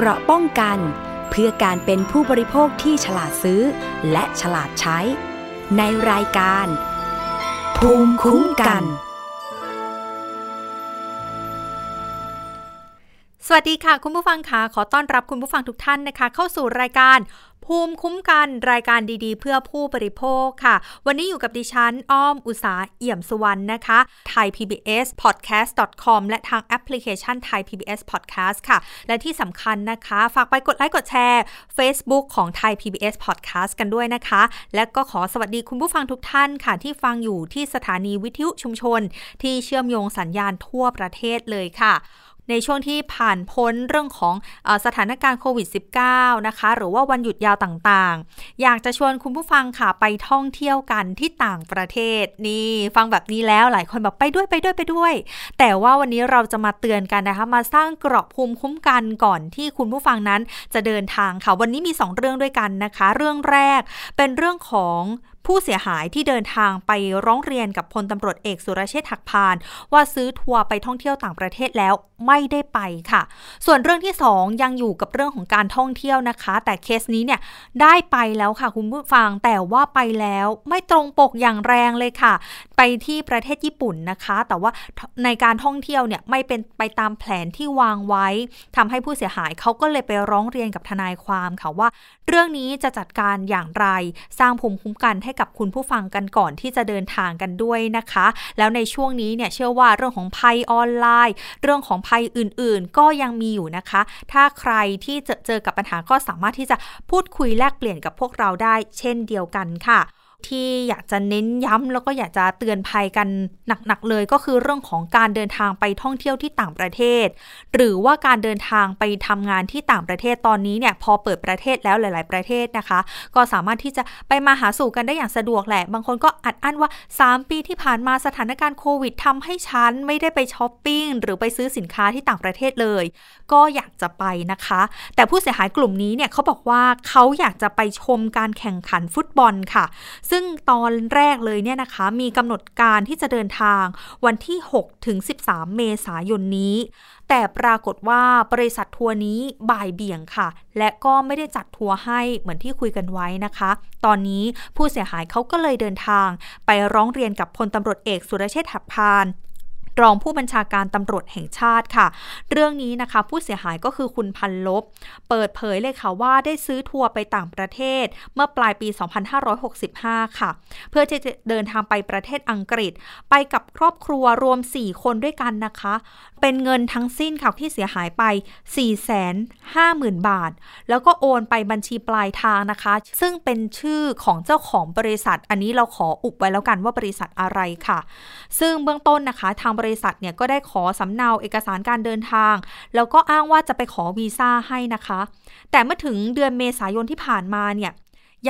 เกราะป้องกัน เพื่อการเป็นผู้บริโภคที่ฉลาดซื้อ และฉลาดใช้ ในรายการ ภูมิคุ้มกัน สวัสดีค่ะ คุณผู้ฟังค่ะขอต้อนรับคุณผู้ฟังทุกท่านนะคะ เข้าสู่รายการ ภูมิคุ้มกันรายการดีๆ เพื่อผู้บริโภคค่ะ วันนี้อยู่กับดิฉัน อ้อมอุสาเอี่ยมสุวรรณนะคะ ไทย PBS podcast com และทางแอปพลิเคชันไทย PBS podcast ค่ะ และที่สำคัญนะคะ ฝากไปกดไลค์กดแชร์ Facebook ของไทย PBS podcast กันด้วยนะคะ และก็ขอสวัสดีคุณผู้ฟังทุกท่านค่ะ ที่ฟังอยู่ที่สถานีวิทยุชุมชน ที่เชื่อมโยงสัญญาณทั่วประเทศเลยค่ะ ในช่วงที่ผ่านพ้นเรื่องของเอ่อสถานการณ์โควิด -19 นะคะ หรือว่าวันหยุดยาวต่างๆ อยากจะชวนคุณผู้ฟังค่ะไปท่องเที่ยวกันที่ต่างประเทศนี่ฟังแบบนี้แล้วหลายคนแบบไปด้วยไปด้วยไปด้วย แต่ว่าวันนี้เราจะมาเตือนกันนะคะ มาสร้างกรอบภูมิคุ้มกันก่อนที่คุณผู้ฟังนั้นจะเดินทางค่ะ วันนี้มี 2 เรื่องด้วยกันนะคะ เรื่องแรกเป็นเรื่องของผู้เสียหายที่เดินทางไปร้องเรียนกับพลตำรวจเอกสุรเชษฐ์หักพาน ว่าซื้อทัวร์ไปท่องเที่ยวต่างประเทศแล้วไม่ได้ไปค่ะ ส่วนเรื่องที่ 2 ยังอยู่กับเรื่องของการท่องเที่ยวนะคะ แต่เคสนี้เนี่ยได้ไปแล้วค่ะคุณผู้ฟังแต่ว่าไปแล้วไม่ตรงปกอย่างแรงเลยค่ะ ไปที่ประเทศญี่ปุ่นนะคะ แต่ว่าในการท่องเที่ยวเนี่ยไม่เป็นไปตามแผนที่วางไว้ทำให้ผู้เสียหายเขาก็เลยไปร้องเรียนกับทนายความค่ะว่า เรื่องนี้จะจัดการอย่างไรสร้างภูมิคุ้มกันให้กับคุณผู้ฟังกันก่อนที่จะเดินทางกันด้วยนะคะ แล้วในช่วงนี้เนี่ยเชื่อว่าเรื่องของภัยออนไลน์ เรื่องของภัยอื่นๆ ก็ยังมีอยู่นะคะ ถ้าใครที่จะเจอกับปัญหาก็สามารถที่จะพูดคุยแลกเปลี่ยนกับพวกเราได้ เช่นเดียวกันค่ะ ที่อยากจะเน้นย้ำแล้วก็อยากจะเตือนภัยกันหนักๆเลย ก็คือเรื่องของการเดินทางไปท่องเที่ยวที่ต่างประเทศ หรือว่าการเดินทางไปทำงานที่ต่างประเทศตอนนี้เนี่ยพอเปิดประเทศแล้วหลาย ๆ ประเทศนะคะ ก็สามารถที่จะไปมาหาสู่กันได้อย่างสะดวกแหละ บางคนก็อัดอั้นว่า 3 ปีที่ผ่านมาสถานการณ์โควิดทำให้ฉันไม่ได้ไปช้อปปิ้งหรือไปซื้อสินค้าที่ต่างประเทศเลย ก็อยากจะไปนะคะ แต่ผู้เสียหายกลุ่มนี้เนี่ยเขาบอกว่าเขาอยากจะไปชมการแข่งขันฟุตบอลค่ะ ซึ่งตอนแรกเลยเนี่ยนะคะ มีกำหนดการที่จะเดินทางวันที่6ถึง13 เมษายนนี้ แต่ปรากฏว่าบริษัททัวร์นี้บ่ายเบี่ยงค่ะ และก็ไม่ได้จัดทัวร์ให้เหมือนที่คุยกันไว้นะคะ ตอนนี้ผู้เสียหายเขาก็เลยเดินทาง ไปร้องเรียนกับพลตำรวจเอกสุรเชษฐ์หักพาน รองผู้บัญชาการตำรวจแห่งชาติค่ะ เรื่องนี้นะคะผู้เสียหายก็คือคุณพันลบ เปิดเผยเลยค่ะว่าได้ซื้อทัวร์ไปต่างประเทศ เมื่อปลายปี 2565 ค่ะ เพื่อจะเดินทางไปประเทศอังกฤษ ไปกับครอบครัวรวม 4 คนด้วยกันนะคะ เป็นเงินทั้งสิ้นค่ะที่เสียหายไป 450,000 บาท แล้วก็โอนไปบัญชีปลายทางนะคะ ซึ่งเป็นชื่อของเจ้าของบริษัท อันนี้เราขออุบไว้แล้วกันว่าบริษัทอะไรค่ะ ซึ่งเบื้องต้นนะคะทางบริษัทเนี่ยก็ได้ขอสำเนาเอกสารการเดินทาง แล้วก็อ้างว่าจะไปขอวีซ่าให้นะคะ แต่เมื่อถึงเดือนเมษายนที่ผ่านมาเนี่ย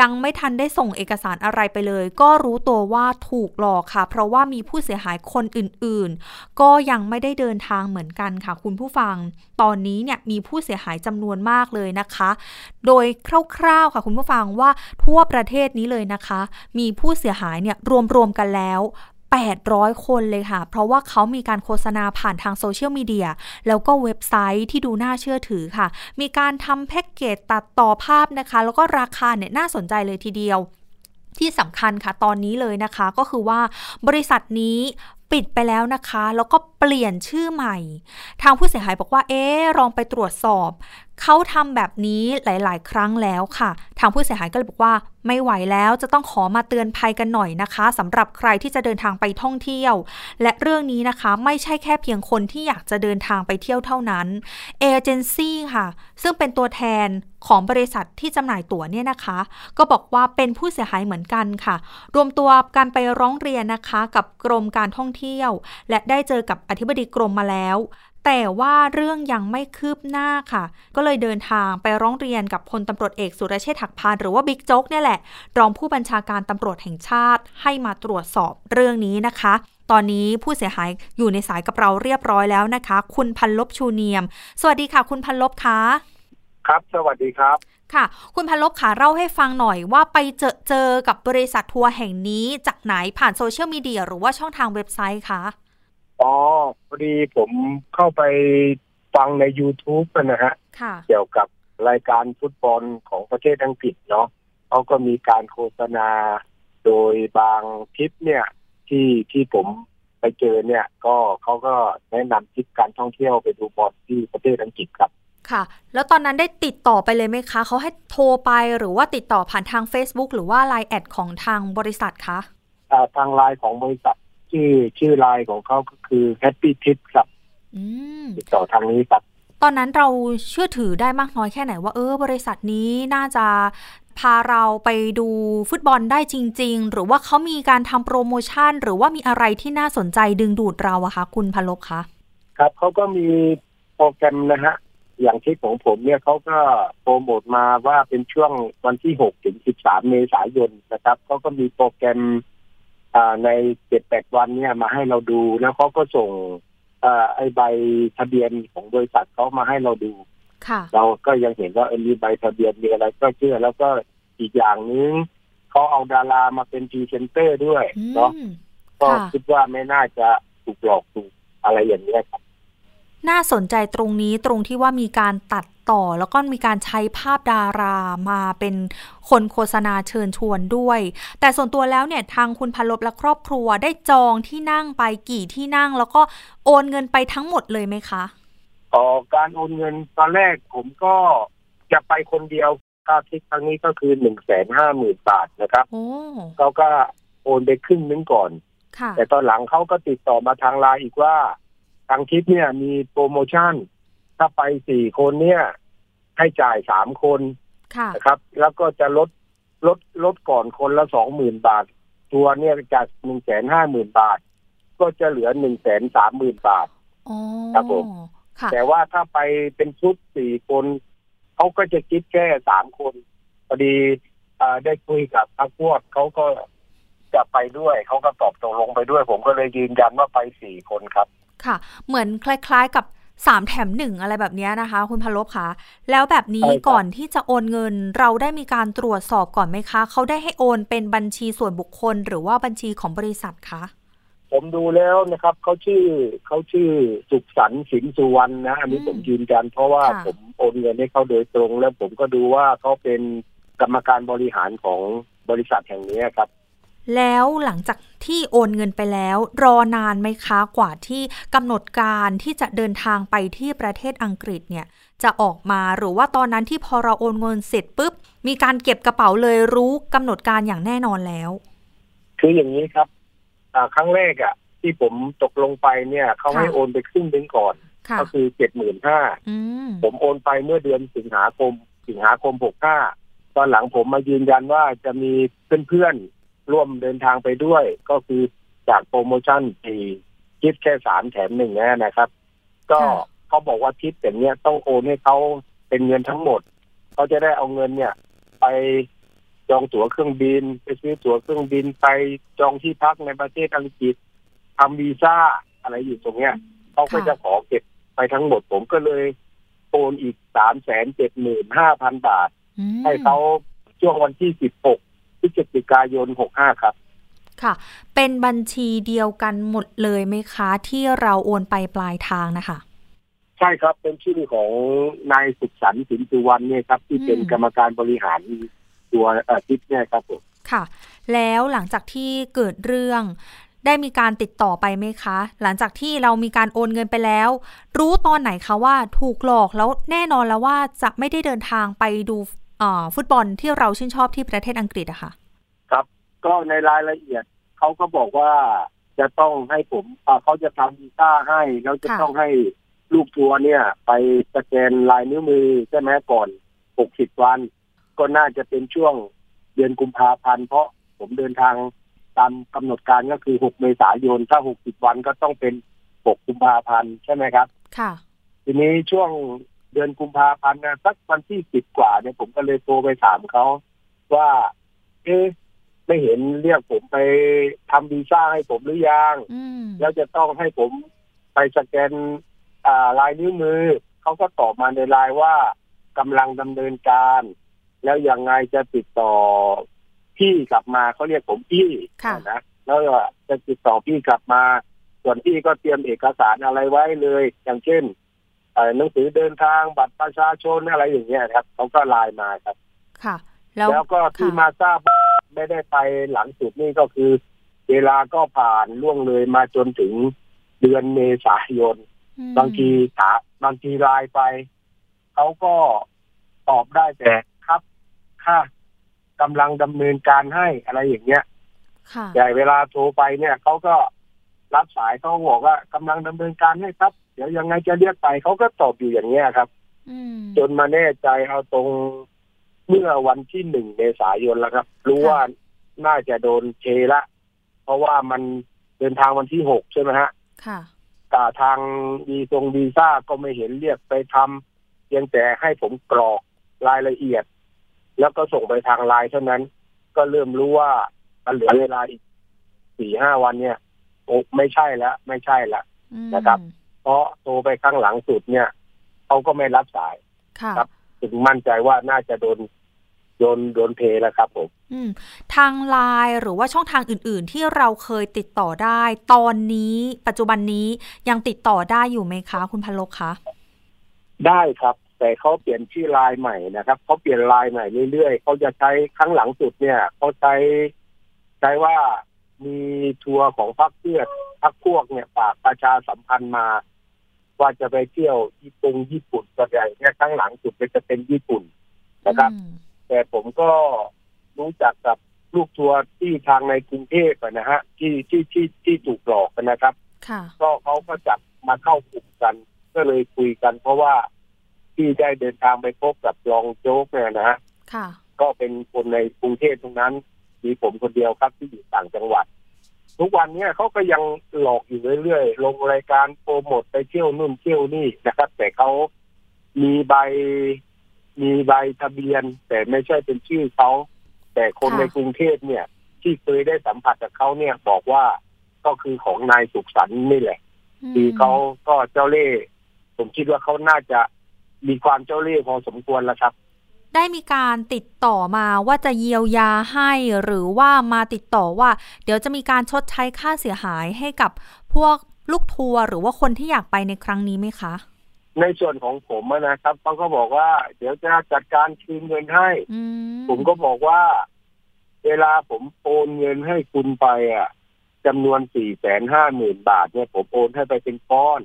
ยังไม่ทันได้ส่งเอกสารอะไรไปเลย ก็รู้ตัวว่าถูกหลอกค่ะ เพราะว่ามีผู้เสียหายคนอื่นๆ ก็ยังไม่ได้เดินทางเหมือนกันค่ะ คุณผู้ฟัง ตอนนี้เนี่ยมีผู้เสียหายจำนวนมากเลยนะคะ โดยคร่าวๆค่ะ คุณผู้ฟังว่าทั่วประเทศนี้เลยนะคะ มีผู้เสียหายเนี่ยรวมๆกันแล้ว 800 คนเลยค่ะ เพราะว่าเขามีการโฆษณาผ่านทางโซเชียลมีเดียแล้วก็เว็บไซต์ที่ดูน่าเชื่อถือค่ะ มีการทำแพ็กเกจตัดต่อภาพนะคะ แล้วก็ราคาเนี่ยน่าสนใจเลยทีเดียว ที่สำคัญค่ะตอนนี้เลยนะคะ ก็คือว่าบริษัทนี้ปิดไปแล้วนะคะ แล้วก็เปลี่ยนชื่อใหม่ ทางผู้เสียหายบอกว่า เอ๊ลองไปตรวจสอบ เขาทำแบบนี้หลาย ๆ ครั้งแล้วค่ะ ทางผู้เสียหายก็เลยบอกว่า ไม่ไหวแล้วจะต้องขอมาเตือนภัยกันหน่อยนะคะสำหรับใครที่จะเดินทางไปท่องเที่ยว และเรื่องนี้นะคะ ไม่ใช่แค่เพียงคนที่อยากจะเดินทางไปเที่ยวเท่านั้นเอเจนซี่ค่ะ ซึ่งเป็นตัวแทนของบริษัทที่จำหน่ายตั๋วเนี่ยนะคะ ก็บอกว่าเป็นผู้เสียหายเหมือนกันค่ะ รวมตัวกันไปร้องเรียนนะคะ กับกรมการท่องเที่ยว และได้เจอกับอธิบดีกรมมาแล้ว แต่ว่าเรื่องยังไม่คืบหน้าค่ะ ก็เลยเดินทางไปร้องเรียนกับพลตำรวจเอกสุรเชษฐ์หักพานหรือว่าบิ๊กโจ๊กเนี่ยแหละ รองผู้บัญชาการตำรวจแห่งชาติให้มาตรวจสอบเรื่องนี้นะคะ ตอนนี้ผู้เสียหายอยู่ในสายกับเราเรียบร้อยแล้วนะคะ คุณพันลบชูเนียม สวัสดีค่ะ คุณพันลบคะครับ สวัสดีครับ ค่ะ คุณพันลบค่ะเล่าให้ฟังหน่อยว่าไปเจอเจอกับบริษัททัวร์แห่งนี้จากไหนผ่านโซเชียลมีเดียหรือว่าช่องทางเว็บไซต์คะ อ๋อพอดีผมเข้าไปฟังใน YouTube นะฮะ ค่ะ เกี่ยวกับรายการฟุตบอลของประเทศอังกฤษเนาะเขาก็มีการโฆษณาโดยบางทริปเนี่ย ที่ที่ผมไปเจอเนี่ย ก็เขาก็แนะนำทริปการท่องเที่ยวไปดูบอลที่ประเทศอังกฤษครับ ค่ะ แล้วตอนนั้นได้ติดต่อไปเลยไหมคะ เขาให้โทรไปหรือว่าติดต่อผ่านทาง Facebook หรือว่า Line แอดของทางบริษัทคะอ่าทางไลน์ของบริษัท ชื่อชื่อไลน์ของเขาก็คือ Happy Tip ครับอืมติดต่อทางนี้ครับ ตอนนั้นเราเชื่อถือได้มากน้อยแค่ไหนว่า เออบริษัทนี้น่าจะพาเราไปดูฟุตบอลได้จริง ๆ หรือว่าเขามีการทำโปรโมชั่น หรือว่ามีอะไรที่น่าสนใจดึงดูดเราอะคะ คุณพลบคะครับเขาก็มีโปรแกรมนะฮะอย่างที่ของผมเนี่ยเขาก็โปรโมทมาว่าเป็นช่วงวันที่6ถึง13เมษายนนะครับเขาก็มีโปรแกรม อ่าใน7-8วันเนี่ยมาให้เราดูแล้วเขาก็ส่งอ่าไอ้ใบทะเบียนของบริษัทเขามาให้เราดูค่ะเราก็ยังเห็นว่าเออมีใบทะเบียนมีอะไรก็เชื่อ แล้วก็อีกอย่างหนึ่งเขาเอาดารามาเป็นพรีเซนเตอร์ด้วยอืเนาะมก็ค่ะคิดว่าไม่น่าจะถูกหลอกถูกอะไรอย่างเนี้ยครับ น่าสนใจตรงนี้ตรงที่ว่ามีการตัดต่อ แล้วก็มีการใช้ภาพดารามาเป็นคนโฆษณาเชิญชวนด้วย แต่ส่วนตัวแล้วเนี่ยทางคุณพลบและครอบครัวได้จองที่นั่งไปกี่ที่นั่ง แล้วก็โอนเงินไปทั้งหมดเลยไหมคะอ๋อการโอนเงินตอนแรกผมก็จะไปคนเดียวค่าทริปครั้งนี้ก็คือหนึ่งแสนห้าหมื่นบาทนะครับโอ้เขาก็โอนไปครึ่งนึงก่อนค่ะแต่ตอนหลังเขาก็ติดต่อมาทางไลน์อีกว่า ทางทริปเนี่ยมีโปรโมชั่น ถ้าไปสี่คนเนี่ยให้จ่ายสามคนค่ะนะครับ แล้วก็จะลดลดลดก่อนคนละสองหมื่นบาท ตัวเนี่ยจากหนึ่งแสนห้าหมื่นบาท ก็จะเหลือหนึ่งแสนสามหมื่นบาทอ๋อครับผมค่ะแต่ว่าถ้าไปเป็นชุดสี่คนเขาก็จะคิดแค่สามคนพอดีเอ่อได้คุยกับพักพวกเขาก็จะไปด้วยเขาก็ตอบตกลงไปด้วย ผมก็เลยยืนยันว่าไปสี่คนครับ ค่ะ เหมือนคล้าย ๆ กับสามแถมหนึ่งอะไรแบบเนี้ยนะคะ คุณพลบคะแล้วแบบนี้ใช่ครับก่อนที่จะโอนเงินเราได้มีการตรวจสอบก่อนไหมคะ เขาได้ให้โอนเป็นบัญชีส่วนบุคคล หรือว่าบัญชีของบริษัทคะผมดูแล้วนะครับเขาชื่อเขาชื่อสุขสันต์สินสุวรรณนะอันนี้อืมผมยืนยันเพราะว่าค่ะผมโอนเงินให้เขาโดยตรง แล้วผมก็ดูว่าเขาเป็นกรรมการบริหารของบริษัทแห่งนี้ครับ แล้วหลังจากที่โอนเงินไปแล้ว รอนานไหมคะกว่าที่กำหนดการที่จะเดินทางไปที่ประเทศอังกฤษเนี่ยจะออกมาหรือว่าตอนนั้นที่พอเราโอนเงินเสร็จปุ๊บ มีการเก็บกระเป๋าเลยรู้กำหนดการอย่างแน่นอนแล้ว คืออย่างนี้ครับอ่าครั้งแรกอะ ที่ผมตกลงไปเนี่ย เขาให้ค่ะโอนไปครึ่งหนึงก่อนค่ะก็คือเจ็ดหมื่นห้าอืมผมโอนไปเมื่อเดือนสิงหาคม สิงหาคมหกห้าตอนหลังผมมายืนยันว่าจะมีเพื่อนๆ ร่วมเดินทางไปด้วย ก็คือจากโปรโมชั่นที่คิดแค่สามแถมหนึ่งเนยนะครับ ก็เขาบอกว่าทิปอย่างเนี้ยต้องโอนให้เขาเป็นเงินทั้งหมดเขาจะได้เอาเงินเนี่ย ไปจองตั๋วเครื่องบิน ไปซื้อตั๋วเครื่องบินไปจองที่พักในประเทศอังกฤษทำวีซ่าอะไรอยู่ตรงเนี้ยเขาก็จะขอเก็บไปทั้งหมดผมก็เลยโอนอีกสามแสนเจ็ดหมื่นห้าพันบาทอืมให้เขาช่วงวันที่สิบหกพฤ ศจิกายนหกห้าครับ ค่ะ เป็นบัญชีเดียวกันหมดเลยไหมคะ ที่เราโอนไปปลายทางนะคะ ใช่ครับ เป็นชื่อของนายสุขสันต์สินสุวรรณเนี่ยครับ ที่เป็นอืมกรรมการบริหารตัวเอ่อทิปเนี่ยครับผมค่ะ แล้วหลังจากที่เกิดเรื่องได้มีการติดต่อไปไหมคะ หลังจากที่เรามีการโอนเงินไปแล้ว รู้ตอนไหนคะว่าถูกหลอกแล้วแน่นอนแล้วว่าจะไม่ได้เดินทางไปดูเอ่อ ฟุตบอลที่เราชื่นชอบที่ประเทศอังกฤษอะค่ะ ครับ ก็ในรายละเอียดเขาก็บอกว่าจะต้องให้ผมอ่าเขาจะทำวีซ่าให้แล้วจะค่ะต้องให้ลูกทัวร์เนี่ย ไปสแกนลายนิ้วมือใช่ไหมก่อนหกสิบวัน ก็น่าจะเป็นช่วงเดือนกุมภาพันธ์เพราะผมเดินทางตามกำหนดการก็คือ6เมษายนถ้า60วันก็ต้องเป็น6กุมภาพันธ์ใช่ไหมครับ ค่ะ ทีนี้ช่วง เดือนกุมภาพันธ์นะสักวันที่สิบกว่าเนี่ยผมก็เลยโทรไปถามเขาว่า เอ๊ะไม่เห็นเรียกผมไปทำวีซ่าให้ผมหรือยังอืมแล้วจะต้องให้ผมไปสแกนอ่าลายนิ้วมือเขาก็ตอบมาในไลน์ว่ากำลังดำเนินการ แล้วยังไงจะติดต่อพี่กลับมาเขาเรียกผมพี่ค่ะนะแล้วก็จะติดต่อพี่กลับมา ส่วนพี่ก็เตรียมเอกสารอะไรไว้เลย อย่างเช่น หนังสือเดินทางบัตรประชาชนอะไรอย่างเงี้ยครับเขาก็ไลน์มาครับ ค่ะ แล้วแล้วก็ที่มาทราบว่าไม่ได้ไปหลังสุดนี่ก็คือ เวลาก็ผ่านล่วงเลยมาจนถึงเดือนเมษายนอืมบางทีถาบางทีไลน์ไปเขาก็ตอบได้แต่ครับค่ะกำลังดำเนินการให้อะไรอย่างเงี้ยค่ะแต่เวลาโทรไปเนี่ยเขาก็รับสายเขาบอกว่ากำลังดำเนินการให้ครับเดี๋ยวยังไงจะเรียกไปเขาก็ตอบอยู่อย่างเงี้ยครับอืมจนมาแน่ใจเอาตรงเมื่อวันที่หนึ่งเมษายนแล้วครับ รู้ว่าน่าจะโดนเทละ เพราะว่ามันเดินทางวันที่หกใช่ไหมฮะ ค่ะแต่ทางวีทรงวีซ่าก็ไม่เห็นเรียกไปทำเพียงแต่ให้ผมกรอกรายละเอียด แล้วก็ส่งไปทางไลน์เท่านั้น ก็เริ่มรู้ว่ามันเหลือเวลาอีกสี่ห้าวันเนี่ยโอ้ไม่ใช่แล้วไม่ใช่ละอืมนะครับเพราะโทรไปข้างหลังสุดเนี่ยเขาก็ไม่รับสายค่ะครับถึงมั่นใจว่าน่าจะโดนโดนโดนเทแล้วครับผมอืมทางไลน์หรือว่าช่องทางอื่น ๆ ที่เราเคยติดต่อได้ ตอนนี้ปัจจุบันนี้ยังติดต่อได้อยู่ไหมคะ คุณพันลบคะได้ครับ แต่เขาเปลี่ยนชื่อไลน์ใหม่นะครับเขาเปลี่ยนไลน์ใหม่เรื่อยๆเขาจะใช้ครั้งหลังสุดเนี่ยเขาใช้ใช้ว่ามีทัวร์ของพรรคเพื่อพรรคพวกเนี่ยฝากประชาสัมพันธ์มา ว่าจะไปเที่ยวญี่ปุ่นญี่ปุ่นส่วนใหญ่เนี่ยครั้งหลังสุดก็จะเป็นญี่ปุ่นนะครับอืมแต่ผมก็รู้จักกับลูกทัวร์ที่ทางในกรุงเทพอะนะฮะที่ที่ที่ที่ถูกหลอกกันนะครับค่ะก็เขาก็จับมาเข้ากลุ่มกัน ก็เลยคุยกัน เพราะว่าที่ได้เดินทางไปพบกับรองโจ๊กเนี่ยนะฮะค่ะก็เป็นคนในกรุงเทพตรงนั้น มีผมคนเดียวครับที่อยู่ต่างจังหวัด ทุกวันเนี้เขาก็ยังหลอกอยู่เรื่อยๆลงรายการโปรโมทไปเที่ยวนู่นเที่ยวนี่นะครับ แต่เขามีใบมีใบทะเบียน แต่ไม่ใช่เป็นชื่อเขาแต่คนค่ะในกรุงเทพเนี่ย ที่เคยได้สัมผัสกับเขาเนี่ย บอกว่าก็คือของนายสุขสันต์นี่แหละคือเขาก็เจ้าเล่ห์ผมคิดว่าเขาน่าจะมีความเจ้าเล่ห์พอสมควรแล้วครับ ได้มีการติดต่อมาว่าจะเยียวยาให้หรือว่ามาติดต่อว่า เดี๋ยวจะมีการชดใช้ค่าเสียหายให้กับพวกลูกทัวร์หรือว่าคนที่อยากไปในครั้งนี้ไหมคะ ในส่วนของผมอะนะครับเขาก็บอกว่า เดี๋ยวจะจัดการคืนเงินให้อืมผมก็บอกว่า เวลาผมโอนเงินให้คุณไปอะจำนวนสี่แสนห้าหมื่นบาทเนี่ยผมโอนให้ไปเป็นก้อน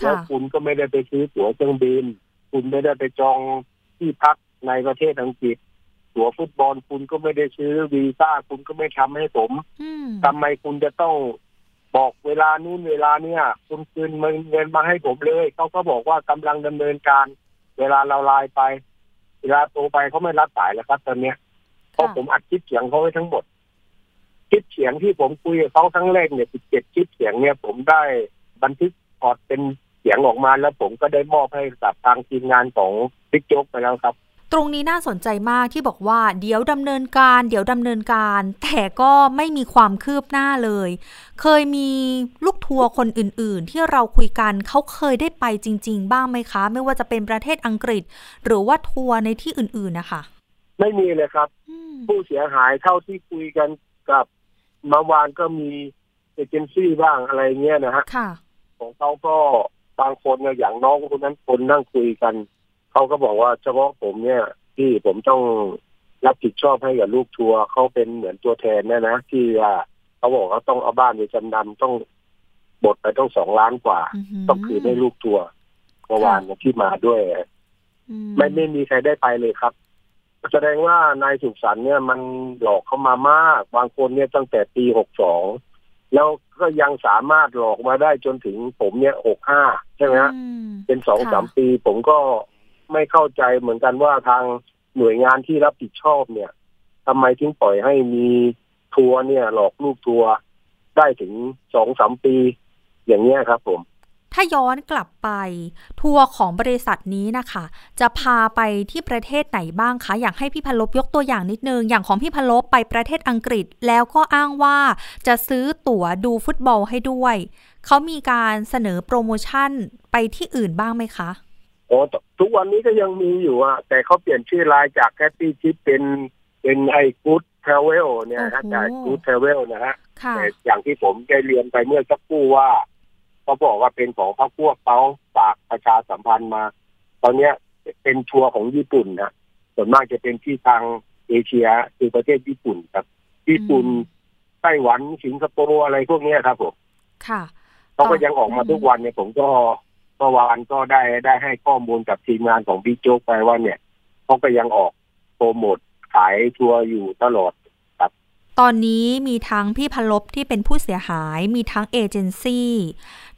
แล้ค่ะวคุณก็ไม่ได้ไปซื้อตั๋วเครื่องบิน คุณไม่ได้ไปจองที่พัก ในประเทศอังกฤษตั๋วฟุตบอลคุณก็ไม่ได้ซื้อวีซ่าคุณก็ไม่ทำให้ผมอืมทำไมคุณจะต้องบอกเวลานู้นเวลาเนี่ย คุณคืนเงินมาให้ผมเลยเขาก็บอกว่ากำลังดำเนินการ เวลาเราไลน์ไป เวลาโทรไปเขาไม่รับสายแล้วครับตอนเนี้ยเพราะผมอัดคลิปเสียงเขาไว้ทั้งหมดคลิปเสียงที่ผมคุยกับเขาครั้งแรกเนี่ย17คลิปเสียงเนี่ย ผมได้บันทึกพอร์ตเป็นเสียงออกมาแล้วผมก็ได้มอบให้กับทางทีมงานของบิ๊กโจ๊กไปแล้วครับ ตรงนี้น่าสนใจมากที่บอกว่าเดี๋ยวดำเนินการ เดี๋ยวดำเนินการ แต่ก็ไม่มีความคืบหน้าเลย เคยมีลูกทัวร์คนอื่น ๆ ที่เราคุยกันเขาเคยได้ไปจริง ๆ บ้างไหมคะ ไม่ว่าจะเป็นประเทศอังกฤษ หรือว่าทัวร์ในที่อื่น ๆนะคะ ไม่มีเลยครับอืมผู้เสียหายเท่าที่คุยกันกับเมื่อวานก็มีเอเจนซี่บ้างอะไรเงี้ยนะฮะค่ะของเขาก็บางคนเนี่ยอย่างน้องคนนั้นคนนั่งคุยกัน เขาก็บอกว่าเฉพาะผมเนี่ยที่ผมต้องรับผิดชอบให้กับลูกทัวร์เขาเป็นเหมือนตัวแทนเนี่ยนะที่ว่าเขาบอกเขาต้องเอาบ้านไปจำนำต้องบดไปต้องสองล้านกว่าอือหือต้องคืนให้ลูกทัวร์เมื่อวานเนี่ยที่มาด้วยอืไม่ไม่มีใครได้ไปเลยครับ แสดงว่านายสุขสันต์เนี่ยมันหลอกเข้ามามาก บางคนเนี่ยตั้งแต่ปีหกสองแล้วก็ยังสามารถหลอกมาได้จนถึงผมเนี่ยหกห้าใช่ไหมฮะอืมเป็นสองค่ะสามปีผมก็ ไม่เข้าใจเหมือนกันว่าทางหน่วยงานที่รับผิดชอบเนี่ยทำไมถึงปล่อยให้มีทัวร์เนี่ย หลอกลูกทัวร์ได้ถึงสองสามปี อย่างเงี้ยครับ ผม ถ้าย้อนกลับไป ทัวร์ของบริษัทนี้นะคะ จะพาไปที่ประเทศไหนบ้างคะอยากให้พี่พลบยกตัวอย่างนิดนึง อย่างของพี่พลบไปประเทศอังกฤษแล้วก็อ้างว่าจะซื้อตั๋วดูฟุตบอลให้ด้วย เขามีการเสนอโปรโมชั่นไปที่อื่นบ้างไหมคะ โอ้ทุกวันนี้ก็ยังมีอยู่อะแต่เขาเปลี่ยนชื่อไลน์จากแฮปปี้ทริปเป็นเป็นไอ้กู๊ดทราเวลเนี่ยฮะโอ้โหจากกู๊ดทราเวลนะฮะค่ะแต่อย่างที่ผมได้เรียนไปเมื่อสักครู่ว่าเขาบอกว่าเป็นของพรรคพวกเขาฝากประชาสัมพันธ์มา ตอนเนี้ยเป็นทัวร์ของญี่ปุ่นนะส่วนมากจะเป็นที่ทางเอเชียคือประเทศญี่ปุ่นครับ ญี่ปุ่นไต้หวันสิงคโปร์อะไรพวกเนี้ยครับผมค่ะเขาก็ยังออกมาทุกวันเนี่ยผมก็เมื่อวานก็ได้ได้ให้ข้อมูลกับทีมงานของบิ๊กโจ๊กไปว่าเนี่ยเขาก็ยังออกโปรโมทขายทัวร์อยู่ตลอดตอนนี้มีทั้งพี่พลบที่เป็นผู้เสียหาย มีทั้งเอเจนซี่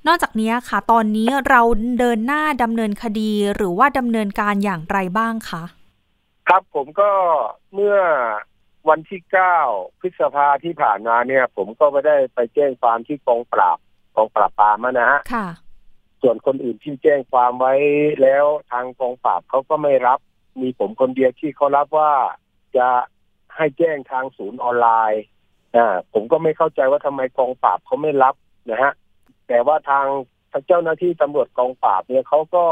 นอกจากนี้ค่ะ ตอนนี้เราเดินหน้าดำเนินคดีหรือว่าดำเนินการอย่างไรบ้างคะครับผมก็เมื่อวันที่เก้าพฤษภาที่ผ่านมาเนี่ย ผมก็ไม่ได้ไปแจ้งความที่กองปราบกองปราบปรามอะนะฮะค่ะ ส่วนคนอื่นที่แจ้งความไว้แล้วทางกองปราบเขาก็ไม่รับ มีผมคนเดียวที่เขารับว่าจะให้แจ้งทางศูนย์ออนไลน์อ่าผมก็ไม่เข้าใจว่าทำไมกองปราบเขาไม่รับนะฮะแต่ว่าทางเจ้าหน้าที่ตำรวจกองปราบเนี่ยเขาก็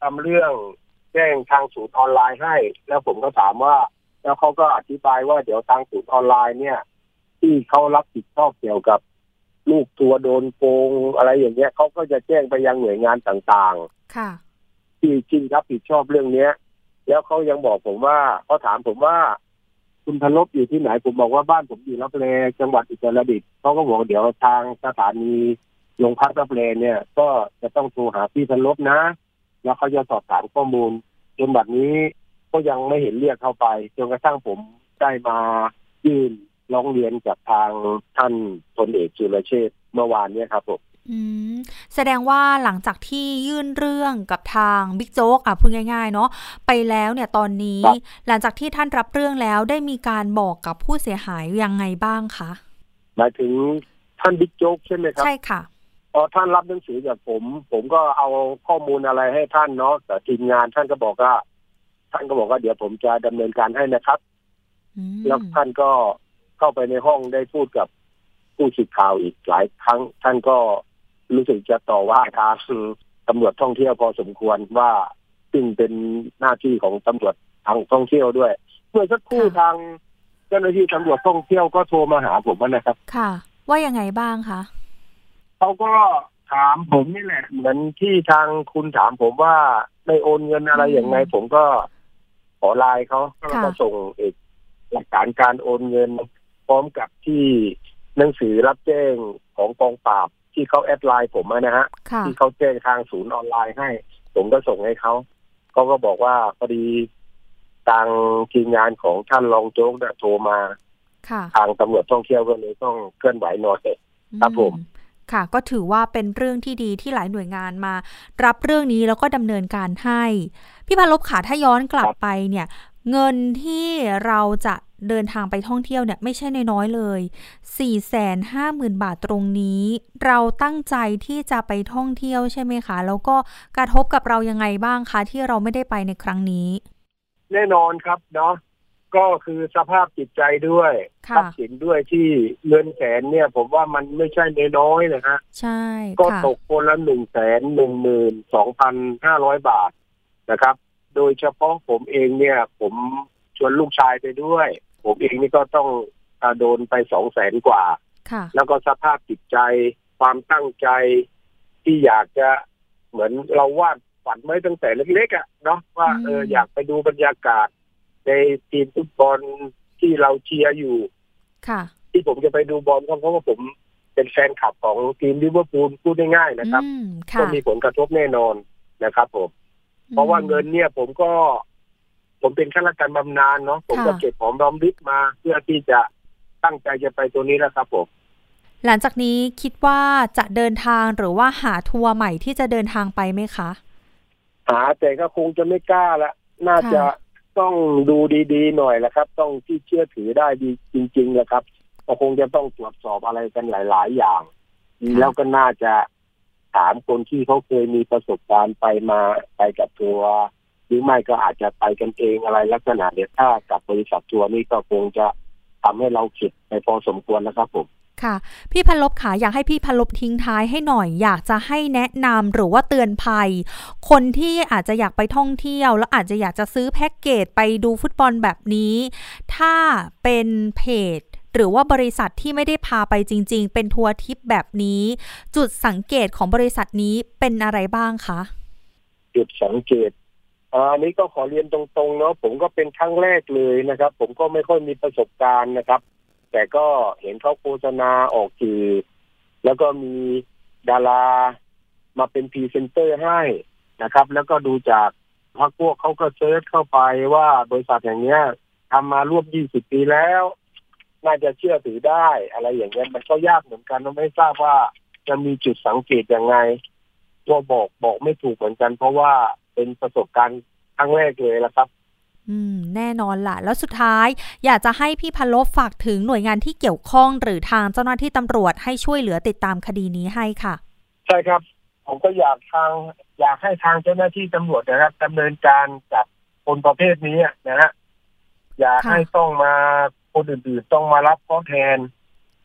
ทำเรื่องแจ้งทางศูนย์ออนไลน์ให้ แล้วผมก็ถามว่า แล้วเขาก็อธิบายว่าเดี๋ยวทางศูนย์ออนไลน์เนี่ย ที่เขารับผิดชอบเกี่ยวกับ ลูกทัวร์โดนโกงอะไรอย่างเงี้ยเขาก็จะแจ้งไปยังหน่วยงานต่างค่ะๆที่จริงรับผิดชอบเรื่องเนี้ย แล้วเขายังบอกผมว่าเขาถามผมว่า คุณพลบอยู่ที่ไหนผมบอกว่าบ้านผมอยู่รับแลจังหวัดอุตรดิตถ์เขาก็บอกเดี๋ยวทางสถานีโรงพักรับแลเนี่ย ก็จะต้องโทรหาพี่พลบนะ แล้วเขาจะสอบถามข้อมูลจนบัดนี้ก็ยังไม่เห็นเรียกเข้าไปจนกระทั่งผมได้มายื่น ร้องเรียนกับทางท่านพลเอกจุลเชษฐ์เมื่อวานเนี่ยครับผมอืมแสดงว่าหลังจากที่ยื่นเรื่องกับทางบิ๊กโจ๊กอะพูดง่ายๆเนาะไปแล้วเนี่ยตอนนี้ครับหลังจากที่ท่านรับเรื่องแล้วได้มีการบอกกับผู้เสียหายยังไงบ้างคะหมายถึงท่านบิ๊กโจ๊กใช่ไหมครับ ใช่ค่ะพอท่านรับหนังสือจากผม ผมก็เอาข้อมูลอะไรให้ท่านเนาะแต่ทีมงานท่านก็บอกว่า ท่านก็บอกว่าเดี๋ยวผมจะดำเนินการให้นะครับอืมแล้วท่านก็ เข้าไปในห้องได้พูดกับผู้สื่อข่าวอีกหลายครั้ง ท่านก็รู้สึกจะต่อว่าทางตำรวจท่องเที่ยวพอสมควรว่าซึ่งเป็นหน้าที่ของตำรวจทางท่องเที่ยวด้วยเมื่อสักครู่ทางเจ้าหน้าที่ตำรวจท่องเที่ยวก็โทรมาหาผมนะครับ ค่ะ ว่ายังไงบ้างคะเขาก็ถามผมนี่แหละ เหมือนที่ทางคุณถามผมว่าได้โอนเงินอะไรอย่างไง ผมก็ขอไลน์เขาแล้วก็ส่งเอกหลักฐานการโอนเงินพ ร้อมกับที่หนังสือรับแจ้งของกองปราบที่เขาแอดไลน์ผมอะนะฮะค่ะที่เขาแจ้งทางศูนย์ออนไลน์ให้ ผมก็ส่งให้เขาเขาก็บอกว่าพอดีทางทีมงานของท่านรองโจ๊กเนี่ยโทรมาค่ะทางตำรวจท่องเที่ยวก็เลยต้องเคลื่อนไหวหน่อยครับผมอืค่ะก็ถือว่าเป็นเรื่องที่ดีที่หลายหน่วยงานมา รับเรื่องนี้แล้วก็ดำเนินการให้ พี่พาลบขาถ้าย้อนกลับไปเนี่ย เงินที่เราจะ เดินทางไปท่องเที่ยวเนี่ยไม่ใช่น้อยๆเลย 4 5 0 0 0 0 บาทตรงนี้ เราตั้งใจที่จะไปท่องเที่ยวใช่ไหมคะ แล้วก็กระทบกับเรายังไงบ้างคะที่เราไม่ได้ไปในครั้งนี้ แน่นอนครับเนาะก็คือสภาพจิตใจด้วยค่ะทรัพย์สินด้วยที่เงินแสนเนี่ย ผมว่ามันไม่ใช่น้อยๆนะฮะใช่ ก็ค่ะตกคนละหนึ่งแสนหนึ่งหมื่นสองพันห้าร้อยบาทนะครับ โดยเฉพาะผมเองเนี่ย ผมชวนลูกชายไปด้วย ผมเองนี่ก็ต้องอาโดนไปสองแสนกว่าค่ะแล้วก็สภาพจิตใจ ความตั้งใจที่อยากจะเหมือนเราวาดฝันไว้ตั้งแต่เล็กๆอะ่ะเนาะว่าอืมเอออยากไปดูบรรยากาศ ในทีมฟุตบอลที่เราเชียร์อยู่ ค่ะ ที่ผมจะไปดูบอลก็เพราะว่าผมเป็นแฟนคลับของทีมลิเวอร์พูลพูดง่ายๆนะครับอืมก็ค่ะมีผลกระทบแน่นอนนะครับผม เพราะว่าเงินเนี่ยผมก็ ผมเป็นข้าราชการบำนาญเนาะผมก็ค่ะเก็บหอมรอมริบมา เพื่อที่จะตั้งใจจะไปตัวนี้แล้วครับผมหลังจากนี้คิดว่าจะเดินทางหรือว่าหาทัวร์ใหม่ที่จะเดินทางไปไหมคะ หาแต่ก็คงจะไม่กล้าละ น่าค่ะจะต้องดูดีๆหน่อยแหละครับ ต้องที่เชื่อถือได้ดีจริงๆนะครับก็คงจะต้องตรวจสอบอะไรกันหลาย ๆ อย่าง แล้วก็น่าจะถามคนที่เขาเคยมีประสบการณ์ไปมาไปกับทัวร์ หรือไม่ก็อาจจะไปกันเองอะไรลักษณะเนี่ยถ้ากับบริษัททัวร์นี่ก็คงจะทำให้เราเข็ดไปพอสมควรแล้วครับผมค่ะ พี่พันลบขาอยากให้พี่พันลบทิ้งท้ายให้หน่อย อยากจะให้แนะนำหรือว่าเตือนภัย คนที่อาจจะอยากไปท่องเที่ยว แล้วอาจจะอยากจะซื้อแพ็กเกจไปดูฟุตบอลแบบนี้ ถ้าเป็นเพจหรือว่าบริษัทที่ไม่ได้พาไปจริง ๆ เป็นทัวร์ทิพย์แบบนี้ จุดสังเกตของบริษัทนี้เป็นอะไรบ้างคะ จุดสังเกต อันนี้ก็ขอเรียนตรงๆเนาะผมก็เป็นครั้งแรกเลยนะครับ ผมก็ไม่ค่อยมีประสบการณ์นะครับ แต่ก็เห็นเขาโฆษณาออกสื่อแล้วก็มีดารามาเป็นพรีเซนเตอร์ให้นะครับ แล้วก็ดูจากพรรคพวกเขาก็ search เข้าไปว่าบริษัทอย่างเนี้ยทำมาร่วมยี่สิบปีแล้ว น่าจะเชื่อถือได้อะไรอย่างเงี้ยมันก็ยากเหมือนกันเราไม่ทราบว่าจะมีจุดสังเกตยังไงตัวบอกบอกไม่ถูกเหมือนกัน เพราะว่า เป็นประสบการณ์ครั้งแรกเลยละครับ อืม แน่นอนล่ะ แล้วสุดท้าย อยากจะให้พี่พัลลภฝากถึงหน่วยงานที่เกี่ยวข้อง หรือทางเจ้าหน้าที่ตำรวจให้ช่วยเหลือติดตามคดีนี้ให้ค่ะ ใช่ครับ ผมก็อยากทาง อยากให้ทางเจ้าหน้าที่ตำรวจนะครับดำเนินการจับคนประเภทนี้นะฮะอย่าให้ต้องมาคนอื่นๆต้องมารับข้อแทน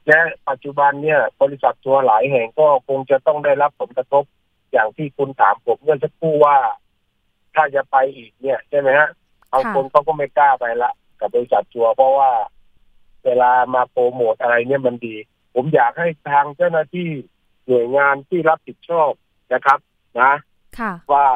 และปัจจุบันเนี่ย บริษัททัวร์หลายแห่งก็คงจะต้องได้รับผลกระทบ อย่างที่คุณถามผมเมื่อสักครู่ว่า ถ้าจะไปอีกเนี่ยใช่ไหมฮะบางคนเขาก็ไม่กล้าไปละ กับบริษัททัวร์เพราะว่า เวลามาโปรโมทอะไรเนี่ยมันดี ผมอยากให้ทางเจ้าหน้าที่หน่วยงานที่รับผิดชอบนะครับ นะค่ะว่า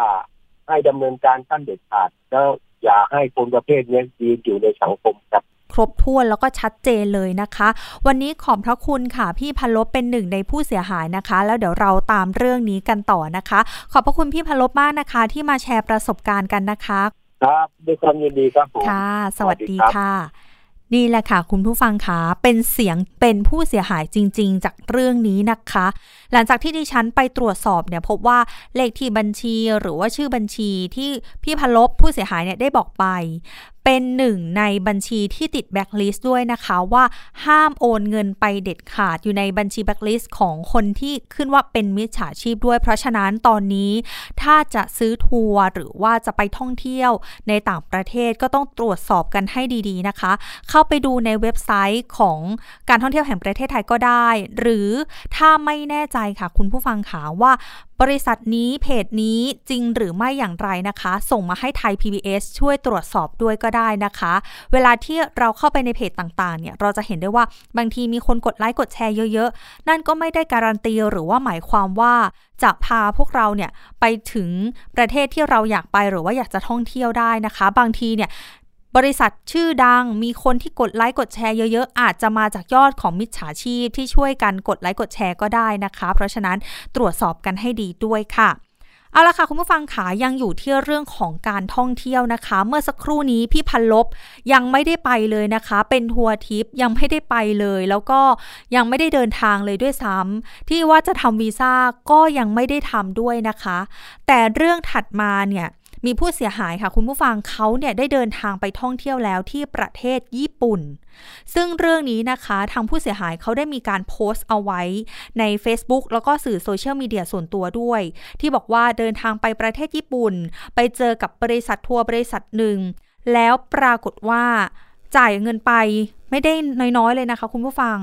ให้ดำเนินการขั้นเด็ดขาดแล้วอย่าให้คนประเภทนี้ยืนอยู่ในสังคมครับ ครบถ้วนแล้วก็ชัดเจนเลยนะคะ วันนี้ขอบพระคุณค่ะ พี่พัลลบเป็นหนึ่งในผู้เสียหายนะคะ แล้วเดี๋ยวเราตามเรื่องนี้กันต่อนะคะ ขอบพระคุณพี่พัลลบมากนะคะ ที่มาแชร์ประสบการณ์กันนะคะครับด้วยความยินดีครับผมค่ะ สวัสดีค่ะนี่แหละค่ะ คุณผู้ฟังคะเป็นเสียงเป็นผู้เสียหายจริง ๆ จากเรื่องนี้นะคะ หลังจากที่ดิฉันไปตรวจสอบเนี่ยพบว่าเลขที่บัญชีหรือว่าชื่อบัญชีที่พี่พัลลภผู้เสียหายเนี่ยได้บอกไปเป็นหนึ่งในบัญชีที่ติดแบ็คลิสต์ด้วยนะคะว่าห้ามโอนเงินไปเด็ดขาดอยู่ในบัญชีแบ็คลิสต์ของคนที่ขึ้นว่าเป็นมิจฉาชีพด้วย เพราะฉะนั้นตอนนี้ถ้าจะซื้อทัวร์หรือว่าจะไปท่องเที่ยวในต่างประเทศก็ต้องตรวจสอบกันให้ดีๆนะคะ เข้าไปดูในเว็บไซต์ของการท่องเที่ยวแห่งประเทศไทยก็ได้ หรือถ้าไม่แน่ใจค่ะคุณผู้ฟังขาว่า บริษัทนี้เพจนี้จริงหรือไม่อย่างไรนะคะ ส่งมาให้ไทย PBS ช่วยตรวจสอบด้วยก็ได้นะคะ เวลาที่เราเข้าไปในเพจต่างๆเนี่ยเราจะเห็นได้ว่าบางทีมีคนกดไลค์กดแชร์เยอะๆ นั่นก็ไม่ได้การันตีหรือว่าหมายความว่าจะพาพวกเราเนี่ยไปถึงประเทศที่เราอยากไปหรือว่าอยากจะท่องเที่ยวได้นะคะ บางทีเนี่ย บริษัทชื่อดังมีคนที่กดไลค์กดแชร์เยอะๆ อาจจะมาจากยอดของมิจฉาชีพที่ช่วยกันกดไลค์กดแชร์ก็ได้นะคะ เพราะฉะนั้นตรวจสอบกันให้ดีด้วยค่ะเอาละค่ะ คุณผู้ฟังขายังอยู่ที่เรื่องของการท่องเที่ยวนะคะ เมื่อสักครู่นี้พี่พันลบยังไม่ได้ไปเลยนะคะ เป็นทัวร์ทิปยังไม่ได้ไปเลย แล้วก็ยังไม่ได้เดินทางเลยด้วยซ้ำที่ว่าจะทำวีซ่าก็ยังไม่ได้ทำด้วยนะคะ แต่เรื่องถัดมาเนี่ย มีผู้เสียหายค่ะ คุณผู้ฟังเขาเนี่ยได้เดินทางไปท่องเที่ยวแล้วที่ประเทศญี่ปุ่น ซึ่งเรื่องนี้นะคะทางผู้เสียหายเขาได้มีการโพสต์เอาไว้ใน Facebook แล้วก็สื่อโซเชียลมีเดียส่วนตัวด้วย ที่บอกว่าเดินทางไปประเทศญี่ปุ่น ไปเจอกับบริษัททัวร์บริษัทหนึ่ง แล้วปรากฏว่าจ่ายเงินไปไม่ได้น้อยๆเลยนะคะ คุณผู้ฟัง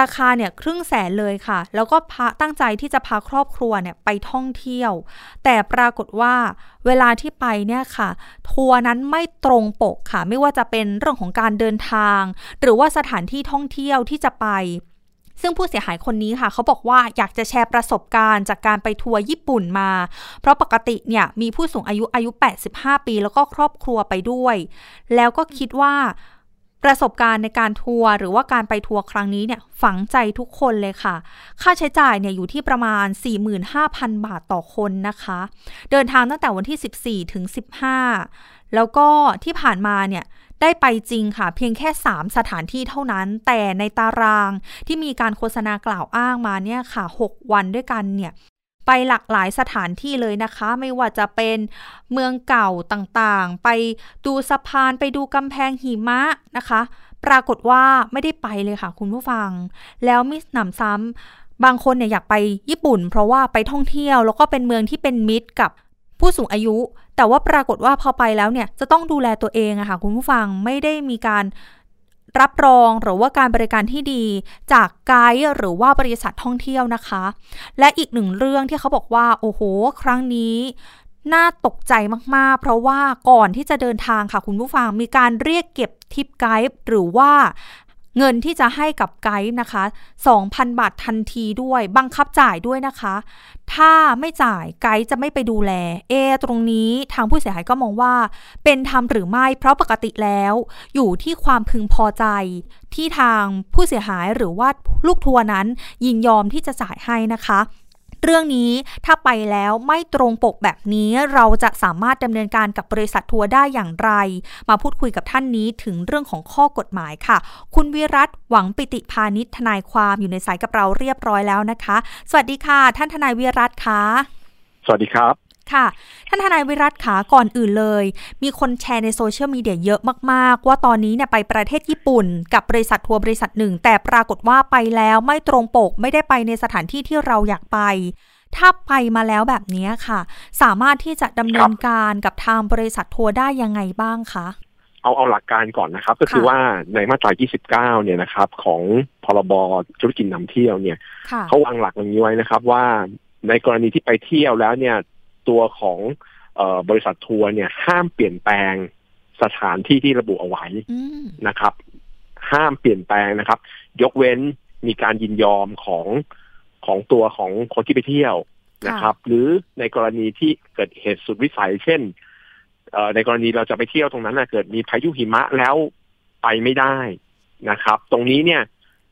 ราคาเนี่ยครึ่งแสนเลยค่ะ แล้วก็พาตั้งใจที่จะพาครอบครัวเนี่ยไปท่องเที่ยว แต่ปรากฏว่าเวลาที่ไปเนี่ยค่ะ ทัวร์นั้นไม่ตรงปกค่ะ ไม่ว่าจะเป็นเรื่องของการเดินทาง หรือว่าสถานที่ท่องเที่ยวที่จะไป ซึ่งผู้เสียหายคนนี้ค่ะ เขาบอกว่าอยากจะแชร์ประสบการณ์จากการไปทัวร์ญี่ปุ่นมา เพราะปกติเนี่ยมีผู้สูงอายุอายุ 85 ปี แล้วก็ครอบครัวไปด้วย แล้วก็คิดว่า ประสบการณ์ในการทัวร์หรือว่าการไปทัวร์ครั้งนี้เนี่ยฝังใจทุกคนเลยค่ะ ค่าใช้จ่ายเนี่ยอยู่ที่ประมาณ 45,000 บาทต่อคนนะคะ เดินทางตั้งแต่วันที่ 14 ถึง 15 แล้วก็ที่ผ่านมาเนี่ยได้ไปจริงค่ะ เพียงแค่ 3 สถานที่เท่านั้น แต่ในตารางที่มีการโฆษณากล่าวอ้างมาเนี่ยค่ะ 6 วันด้วยกันเนี่ย ไปหลากหลายสถานที่เลยนะคะ ไม่ว่าจะเป็นเมืองเก่าต่างๆ ไปดูสะพานไปดูกำแพงหิมะนะคะ ปรากฏว่าไม่ได้ไปเลยค่ะคุณผู้ฟัง แล้วมิสหนำซ้ำบางคนเนี่ยอยากไปญี่ปุ่น เพราะว่าไปท่องเที่ยวแล้วก็เป็นเมืองที่เป็นมิตรกับผู้สูงอายุ แต่ว่าปรากฏว่าพอไปแล้วเนี่ยจะต้องดูแลตัวเองอะค่ะคุณผู้ฟังไม่ได้มีการ รับรองหรือว่าการบริการที่ดีจากไกด์หรือว่าบริษัทท่องเที่ยวนะคะ และอีกหนึ่งเรื่องที่เขาบอกว่า โอ้โห ครั้งนี้น่าตกใจมากๆ เพราะว่าก่อนที่จะเดินทางค่ะคุณผู้ฟังมีการเรียกเก็บทิปไกด์หรือว่า เงินที่จะให้กับไกด์นะคะ 2,000 บาททันทีด้วย บังคับจ่ายด้วยนะคะ ถ้าไม่จ่ายไกด์จะไม่ไปดูแล เอ ตรงนี้ทางผู้เสียหายก็มองว่า เป็นธรรมหรือไม่ เพราะปกติแล้ว อยู่ที่ความพึงพอใจ ที่ทางผู้เสียหายหรือว่าลูกทัวร์นั้น ยินยอมที่จะจ่ายให้นะคะ เรื่องนี้ถ้าไปแล้วไม่ตรงปกแบบนี้เราจะสามารถดำเนินการกับบริษัททัวร์ได้อย่างไร มาพูดคุยกับท่านนี้ถึงเรื่องของข้อกฎหมายค่ะ คุณวิรัตหวังปิติพาณิชทนายความอยู่ในสายกับเราเรียบร้อยแล้วนะคะ สวัสดีค่ะ ท่านทนายวิรัตค่ะ สวัสดีครับ ค่ะ ท่านทนายวิรัตขาก่อนอื่นเลย มีคนแชร์ในโซเชียลมีเดียเยอะมากๆ ว่าตอนนี้เนี่ยไปประเทศญี่ปุ่น กับบริษัททัวร์บริษัทหนึ่ง แต่ปรากฏว่าไปแล้วไม่ตรงปกไม่ได้ไปในสถานที่ที่เราอยากไปถ้าไปมาแล้วแบบนี้ค่ะ สามารถที่จะดำเนินการกับทางบริษัททัวร์ได้ยังไงบ้างคะเอาเอาหลักการก่อนนะครับ ก็คือว่าในมาตรา 29 เนี่ยนะครับ ของพรบธุรกิจนำเที่ยวเนี่ยเขาวางหลักอย่างนี้ไว้นะครับ ว่าในกรณีที่ไปเที่ยวแล้วเนี่ย ตัวของบริษัททัวร์เนี่ยห้ามเปลี่ยนแปลงสถานที่ที่ระบุเอาไว้นะครับ ห้ามเปลี่ยนแปลงนะครับ ยกเว้นมีการยินยอมของของตัวของคนที่ไปเที่ยวนะครับ หรือในกรณีที่เกิดเหตุสุดวิสัย เช่นในกรณีเราจะไปเที่ยวตรงนั้นนะเกิดมีพายุหิมะแล้วไปไม่ได้นะครับ ตรงนี้เนี่ย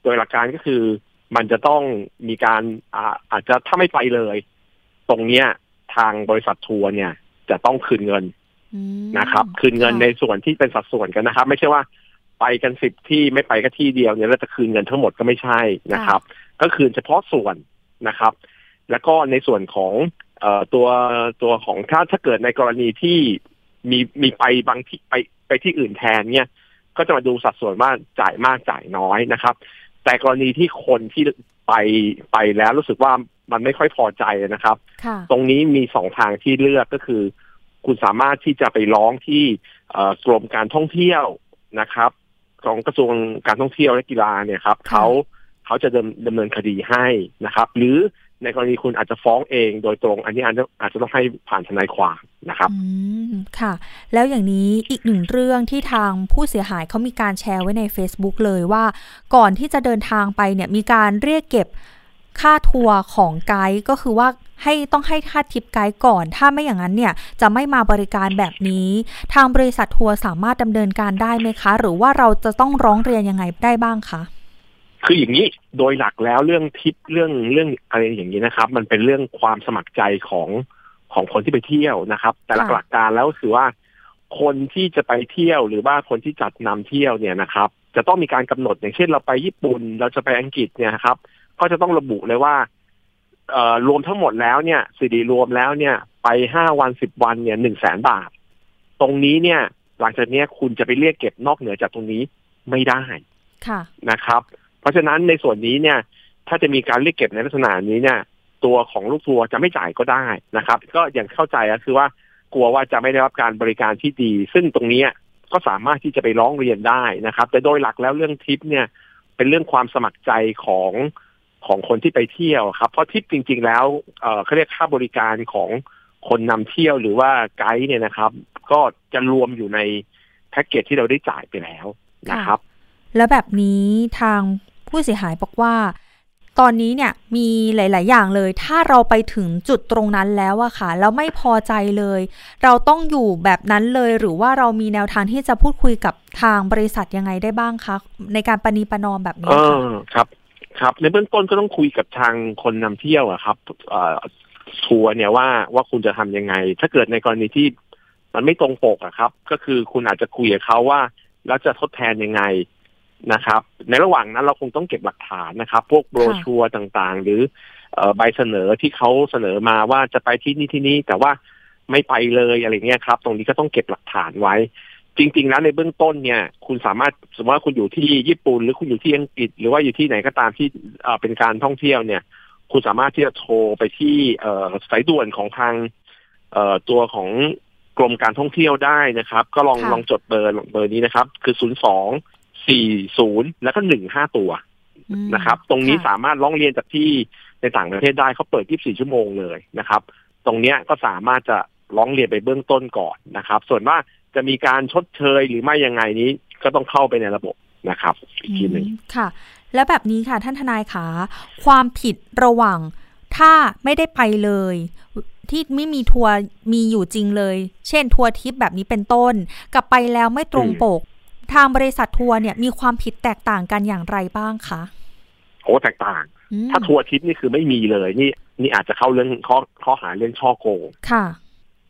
โดยหลักการก็คือมันจะต้องมีการอาอาจจะถ้าไม่ไปเลย ตรงเนี้ย ทางบริษัททัวร์เนี่ย จะต้องคืนเงินนะครับ คืนเงินในส่วนที่เป็นสัดส่วนกันนะครับ ไม่ใช่ว่าไปกันสิบที่ไม่ไปก็ที่เดียวเนี่ยแล้วจะคืนเงินทั้งหมดก็ไม่ใช่นะครับ ก็คืนเฉพาะส่วนนะครับ แล้วก็ในส่วนของเอ่อตัวตัวของถ้าถ้าเกิดในกรณีที่มีมีไปบางที่ไปไปที่อื่นแทนเนี่ย ก็จะมาดูสัดส่วนว่าจ่ายมากจ่ายน้อยนะครับ แต่กรณีที่คนที่ไปไปแล้วรู้สึกว่า มันไม่ค่อยพอใจนะครับ ตรงนี้มีสองทางที่เลือกก็คือ คุณสามารถที่จะไปร้องที่กรมการท่องเที่ยวนะครับ ของกระทรวงการท่องเที่ยวและกีฬาเนี่ยครับเขาเขาจะดำเนินคดีให้นะครับ หรือในกรณีคุณอาจจะฟ้องเองโดยตรง อันนี้อาจจะอาจจะต้องให้ผ่านทนายความนะครับอืมค่ะ แล้วอย่างนี้อีกหนึ่งเรื่องที่ทางผู้เสียหายเขามีการแชร์ไว้ใน Facebook เลยว่า ก่อนที่จะเดินทางไปเนี่ยมีการเรียกเก็บ ค่าทัวร์ของไกด์ก็คือว่าให้ต้องให้ค่าทิปไกด์ก่อน ถ้าไม่อย่างนั้นเนี่ยจะไม่มาบริการแบบนี้ ทางบริษัททัวร์สามารถดำเนินการได้ไหมคะ หรือว่าเราจะต้องร้องเรียนยังไงได้บ้างคะคืออย่างนี้โดยหลักแล้วเรื่องทิปเรื่องเรื่องอะไรอย่างนี้นะครับ มันเป็นเรื่องความสมัครใจของของคนที่ไปเที่ยวนะครับ แต่หลักการแล้วคือว่า คนที่จะไปเที่ยวหรือว่าคนที่จัดนำเที่ยวเนี่ยนะครับ จะต้องมีการกำหนดอย่างเช่นเราไปญี่ปุ่น เราจะไปอังกฤษเนี่ยครับ ก็จะต้องระบุเลยว่าเอ่อรวมทั้งหมดแล้วเนี่ยสิริรวมแล้วเนี่ยไปห้าวันสิบวันเนี่ยหนึ่งแสนบาท ตรงนี้เนี่ย หลังจากนี้คุณจะไปเรียกเก็บนอกเหนือจากตรงนี้ไม่ได้ค่ะนะครับ เพราะฉะนั้นในส่วนนี้เนี่ย ถ้าจะมีการเรียกเก็บในลักษณะนี้เนี่ย ตัวของลูกทัวร์จะไม่จ่ายก็ได้นะครับ ก็อย่างเข้าใจก็คือว่ากลัวว่าจะไม่ได้รับการบริการที่ดี ซึ่งตรงนี้ก็สามารถที่จะไปร้องเรียนได้นะครับ แต่โดยหลักแล้วเรื่องทิปเนี่ย เป็นเรื่องความสมัครใจของ ของคนที่ไปเที่ยวครับ เพราะทิปจริง ๆ แล้วเเขาเรียกค่าบริการของคนนำเที่ยวหรือว่าไกด์เนี่ยนะครับ ก็จะรวมอยู่ในแพ็กเกจที่เราได้จ่ายไปแล้วนะครับ แล้วแบบนี้ทางผู้เสียหายบอกว่า ตอนนี้เนี่ยมีหลาย ๆ อย่างเลย ถ้าเราไปถึงจุดตรงนั้นแล้วอะค่ะแล้วไม่พอใจเลย เราต้องอยู่แบบนั้นเลย หรือว่าเรามีแนวทางที่จะพูดคุยกับทางบริษัทยังไงได้บ้างคะในการปณีประนอมแบบนี้ค่ะครับ ครับ ในเบื้องต้นก็ต้องคุยกับทางคนนำเที่ยวอะครับทัวร์เนี่ยว่าว่าคุณจะทํำยังไง ถ้าเกิดในกรณีที่มันไม่ตรงปกอะครับ ก็คือคุณอาจจะคุยกับเขาว่าแล้วจะทดแทนยังไงนะครับ ในระหว่างนั้นเราคงต้องเก็บหลักฐานนะครับ พวกโบรชัวร์ต่างๆ หรือใบเสนอที่เขาเสนอมาว่าจะไปที่นี่ที่นี่แต่ว่าไม่ไปเลยอะไรเงี้ยครับ ตรงนี้ก็ต้องเก็บหลักฐานไว้ จริง ๆ แล้วในเบื้องต้นเนี่ย คุณสามารถสมมติว่าคุณอยู่ที่ญี่ปุ่น หรือคุณอยู่ที่อังกฤษ หรือว่าอยู่ที่ไหนก็ตามที่เป็นการท่องเที่ยวเนี่ย คุณสามารถที่จะโทรไปที่สายด่วนของทางตัวของกรมการท่องเที่ยวได้นะครับ ก็ลองลองจดเบอร์เบอร์นี้นะครับ คือศูนย์สองสี่ศูนย์แล้วก็หนึ่งห้าตัวนะครับ ตรงนี้สามารถร้องเรียนจากที่ในต่างประเทศได้เขาเปิด 24 ชั่วโมงเลยนะครับ ตรงนี้ก็สามารถจะร้องเรียนไปเบื้องต้นก่อนนะครับ ส่วนว่า จะมีการชดเชยหรือไม่ยังไงนี้ ก็ต้องเข้าไปในระบบนะครับอีกทีหนึ่งค่ะ แล้วแบบนี้ค่ะท่านทนายขาความผิดระหว่างถ้าไม่ได้ไปเลย ที่ไม่มีทัวร์มีอยู่จริงเลย เช่นทัวร์ทิพย์แบบนี้เป็นต้น กับไปแล้วไม่ตรงปก ทางบริษัททัวร์เนี่ยมีความผิดแตกต่างกันอย่างไรบ้างคะโอ้แตกต่าง ถ้าทัวร์ทิพย์นี่คือไม่มีเลย นี่นี่อาจจะเข้าเรื่องข้อข้อหาเรื่องฉ้อโกงค่ะ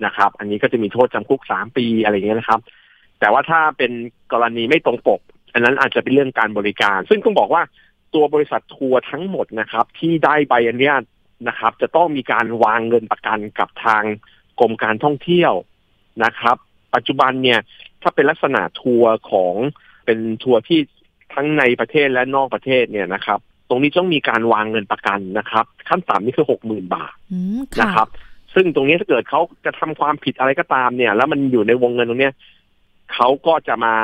นะครับ อันนี้ก็จะมีโทษจำคุกสามปีอะไรเงี้ยนะครับ แต่ว่าถ้าเป็นกรณีไม่ตรงปก อันนั้นอาจจะเป็นเรื่องการบริการ ซึ่งต้องบอกว่าตัวบริษัททัวร์ทั้งหมดนะครับ ที่ได้ใบอนุญาตนะครับ จะต้องมีการวางเงินประกันกับทางกรมการท่องเที่ยวนะครับ ปัจจุบันเนี่ยถ้าเป็นลักษณะทัวร์ของเป็นทัวร์ที่ทั้งในประเทศและนอกประเทศเนี่ยนะครับ ตรงนี้ต้องมีการวางเงินประกันนะครับ ขั้นต่ำนี่คือหกหมื่นบาทนะครับ ซึ่งตรงนี้ถ้าเกิดเขาจะทำความผิดอะไรก็ตามเนี่ย แล้วมันอยู่ในวงเงินตรงเนี้ยเขาก็จะมา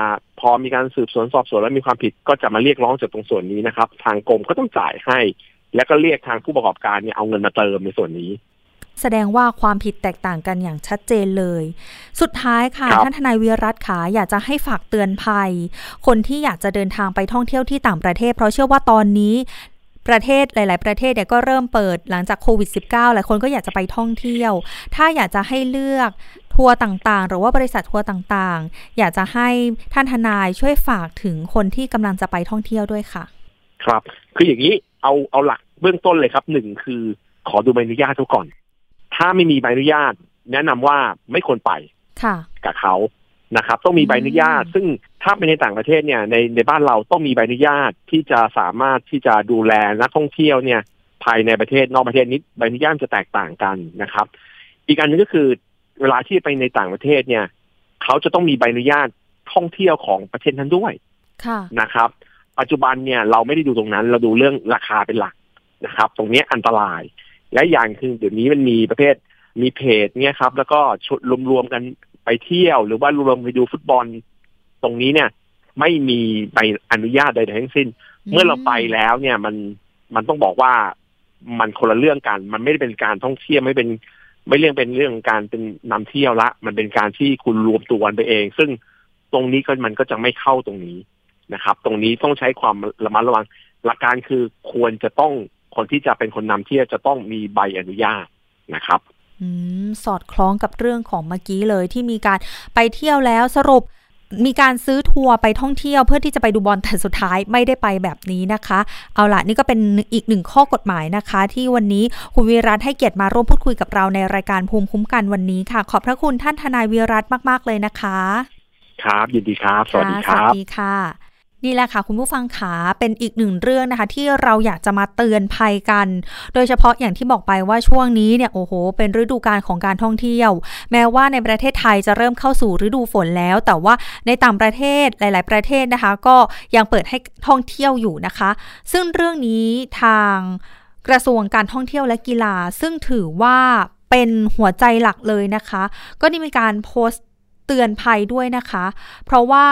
พอมีการสืบสวนสอบสวนแล้วมีความผิดก็จะมาเรียกร้องจากตรงส่วนนี้นะครับ ทางกรมก็ต้องจ่ายให้ แล้วก็เรียกทางผู้ประกอบการเนี่ยเอาเงินมาเติมในส่วนนี้ แสดงว่าความผิดแตกต่างกันอย่างชัดเจนเลย สุดท้ายค่ะท่านทนายวีรัตขาอยากจะให้ฝากเตือนภัย คนที่อยากจะเดินทางไปท่องเที่ยวที่ต่างประเทศ เพราะเชื่อว่าตอนนี้ ประเทศหลาย ๆ ประเทศเนี่ยก็เริ่มเปิดหลังจากโควิด -19 หลายคนก็อยากจะไปท่องเที่ยว ถ้าอยากจะให้เลือกทัวร์ต่าง ๆ หรือว่าบริษัททัวร์ต่าง ๆ อยากจะให้ท่านทนายช่วยฝากถึงคนที่กำลังจะไปท่องเที่ยวด้วยค่ะ ครับ คืออย่างนี้เอาเอาหลักเบื้องต้นเลยครับหนึ่งคือขอดูใบอนุญาตทุกก่อน ถ้าไม่มีใบอนุญาต แนะนำว่าไม่ควรไปค่ะกับเขา นะครับต้องมีใบอนุญาต ซึ่งถ้าไปในต่างประเทศเนี่ยในในบ้านเราต้องมีใบอนุญาตที่จะสามารถที่จะดูแลนักท่องเที่ยวเนี่ยภายในประเทศนอกประเทศนี้ใบอนุญาตจะแตกต่างกันนะครับ อีกอันนึงก็คือเวลาที่ไปในต่างประเทศเนี่ย เขาจะต้องมีใบอนุญาตท่องเที่ยวของประเทศนั้นด้วยนะครับ ปัจจุบันเนี่ยเราไม่ได้ดูตรงนั้น เราดูเรื่องราคาเป็นหลักนะครับ ตรงนี้อันตราย และอย่างคือเดี๋ยวนี้มันมีประเภทมีเพจเนี่ยครับ แล้วก็ชุดรวมๆกันไป เที่ยว หรือว่ารวมไปดูฟุตบอล ตรงนี้เนี่ย ไม่มีใบอนุญาตใดๆทั้งสิ้น เมื่อเราไปแล้วเนี่ยมันมันต้องบอกว่ามันคนละเรื่องกัน มันไม่ได้เป็นการท่องเที่ยวไม่เป็น ไม่เรื่องเป็นเรื่องการเป็นนำเที่ยวละ มันเป็นการที่คุณรวมตัวกันไปเอง ซึ่งตรงนี้ก็มันก็จะไม่เข้าตรงนี้นะครับ ตรงนี้ต้องใช้ความระมัดระวัง หลักการคือควรจะต้องคนที่จะเป็นคนนำเที่ยวจะต้องมีใบอนุญาตนะครับอืม สอดคล้องกับเรื่องของเมื่อกี้เลยที่มีการไปเที่ยวแล้วสรุปมีการซื้อทัวร์ไปท่องเที่ยวเพื่อที่จะไปดูบอลแต่สุดท้ายไม่ได้ไปแบบนี้นะคะ เอาล่ะนี่ก็เป็นอีกหนึ่งข้อกฎหมายนะคะ ที่วันนี้คุณวีรัตให้เกียรติมาร่วมพูดคุยกับเราในรายการภูมิคุ้มกันวันนี้ค่ะ ขอบพระคุณท่านทนายวีรัตมาก ๆ เลยนะคะ ครับยินดีครับ สวัสดีครับสวัสดีค่ะ นี่แหละค่ะคุณผู้ฟังขาเป็นอีกหนึ่งเรื่องนะคะ ที่เราอยากจะมาเตือนภัยกัน โดยเฉพาะอย่างที่บอกไปว่าช่วงนี้เนี่ยโอ้โห เป็นฤดูกาลของการท่องเที่ยว แม้ว่าในประเทศไทยจะเริ่มเข้าสู่ฤดูฝนแล้ว แต่ว่าในต่างประเทศหลาย ๆ ประเทศนะคะ ก็ยังเปิดให้ท่องเที่ยวอยู่นะคะ ซึ่งเรื่องนี้ทางกระทรวงการท่องเที่ยวและกีฬา ซึ่งถือว่าเป็นหัวใจหลักเลยนะคะ ก็ได้มีการโพสต์เตือนภัยด้วยนะคะ เพราะว่า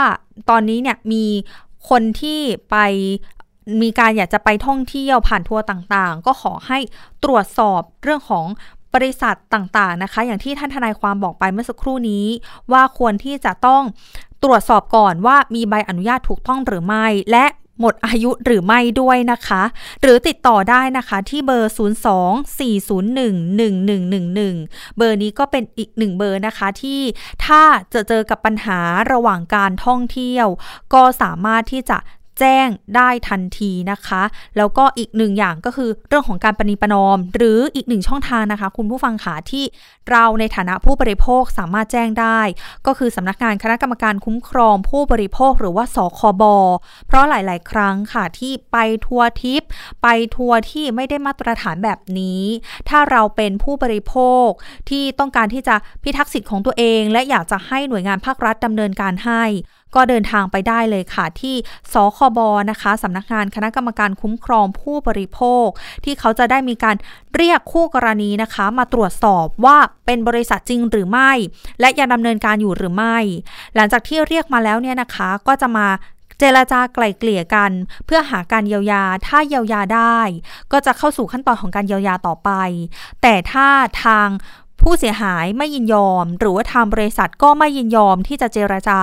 ตอนนี้เนี่ยมี คนที่ไปมีการอยากจะไปท่องเที่ยวผ่านทัวร์ต่างๆ ก็ขอให้ตรวจสอบเรื่องของบริษัทต่างๆนะคะ อย่างที่ท่านทนายความบอกไปเมื่อสักครู่นี้ ว่าควรที่จะต้องตรวจสอบก่อนว่ามีใบอนุญาตถูกต้องหรือไม่ และ หมดอายุหรือไม่ด้วยนะคะ หรือติดต่อได้นะคะที่เบอร์ 02-401-1111 เบอร์นี้ก็เป็นอีกหนึ่งเบอร์นะคะที่ถ้าจะเจอกับปัญหาระหว่างการท่องเที่ยว ก็สามารถที่จะ แจ้งได้ทันทีนะคะ แล้วก็อีกหนึ่งอย่างก็คือเรื่องของการปณีประนอม หรืออีกหนึ่งช่องทางนะคะ คุณผู้ฟังขาที่เราในฐานะผู้บริโภคสามารถแจ้งได้ ก็คือสำนักงานคณะกรรมการคุ้มครองผู้บริโภคหรือว่าสคบเพราะหลาย ๆ ครั้งค่ะที่ไปทัวร์ทิป ไปทัวร์ที่ไม่ได้มาตรฐานแบบนี้ ถ้าเราเป็นผู้บริโภคที่ต้องการที่จะพิทักษ์สิทธิ์ของตัวเอง และอยากจะให้หน่วยงานภาครัฐดำเนินการให้ ก็เดินทางไปได้เลยค่ะ ที่สคบนะคะสำนักงานคณะกรรมการคุ้มครองผู้บริโภค ที่เขาจะได้มีการเรียกคู่กรณีนะคะ มาตรวจสอบว่าเป็นบริษัทจริงหรือไม่ และยังดำเนินการอยู่หรือไม่ หลังจากที่เรียกมาแล้วเนี่ยนะคะก็จะมาเจรจาไกล่เกลี่ยกัน เพื่อหาการเยียวยา ถ้าเยียวยาได้ ก็จะเข้าสู่ขั้นตอนของการเยียวยาต่อไป แต่ถ้าทาง ผู้เสียหายไม่ยินยอม หรือว่าทางบริษัทก็ไม่ยินยอมที่จะเจรจา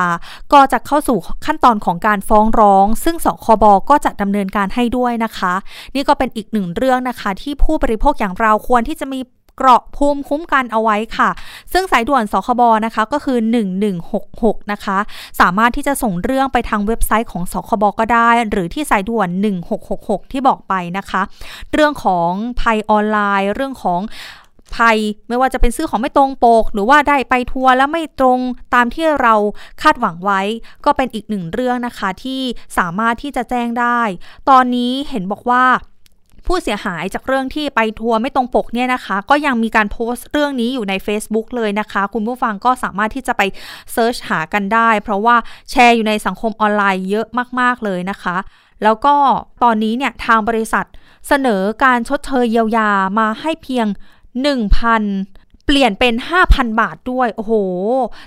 ก็จะเข้าสู่ขั้นตอนของการฟ้องร้อง ซึ่งสคบก็จะดำเนินการให้ด้วยนะคะ นี่ก็เป็นอีกหนึ่งเรื่องนะคะ ที่ผู้บริโภคอย่างเราควรที่จะมีเกราะภูมิคุ้มกันเอาไว้ค่ะ ซึ่งสายด่วนสคบนะคะก็คือ 1166 นะคะ สามารถที่จะส่งเรื่องไปทางเว็บไซต์ของสคบก็ได้ หรือที่สายด่วน 1666 ที่บอกไปนะคะ เรื่องของภัยออนไลน์ เรื่องของ ภัย ไม่ว่าจะเป็นซื้อของไม่ตรงปก หรือว่าได้ไปทัวร์แล้วไม่ตรงตามที่เราคาดหวังไว้ ก็เป็นอีกหนึ่งเรื่องนะคะที่สามารถที่จะแจ้งได้ ตอนนี้เห็นบอกว่าผู้เสียหายจากเรื่องที่ไปทัวร์ไม่ตรงปกเนี่ยนะคะ ก็ยังมีการโพสต์เรื่องนี้อยู่ใน Facebook เลยนะคะ คุณผู้ฟังก็สามารถที่จะไปเซิร์ชหากันได้ เพราะว่าแชร์อยู่ในสังคมออนไลน์เยอะมาก ๆ เลยนะคะ แล้วก็ตอนนี้เนี่ยทางบริษัทเสนอการชดเชยเยียวยามาให้เพียง 1,000 เปลี่ยนเป็น 5,000 บาทด้วย โอ้โห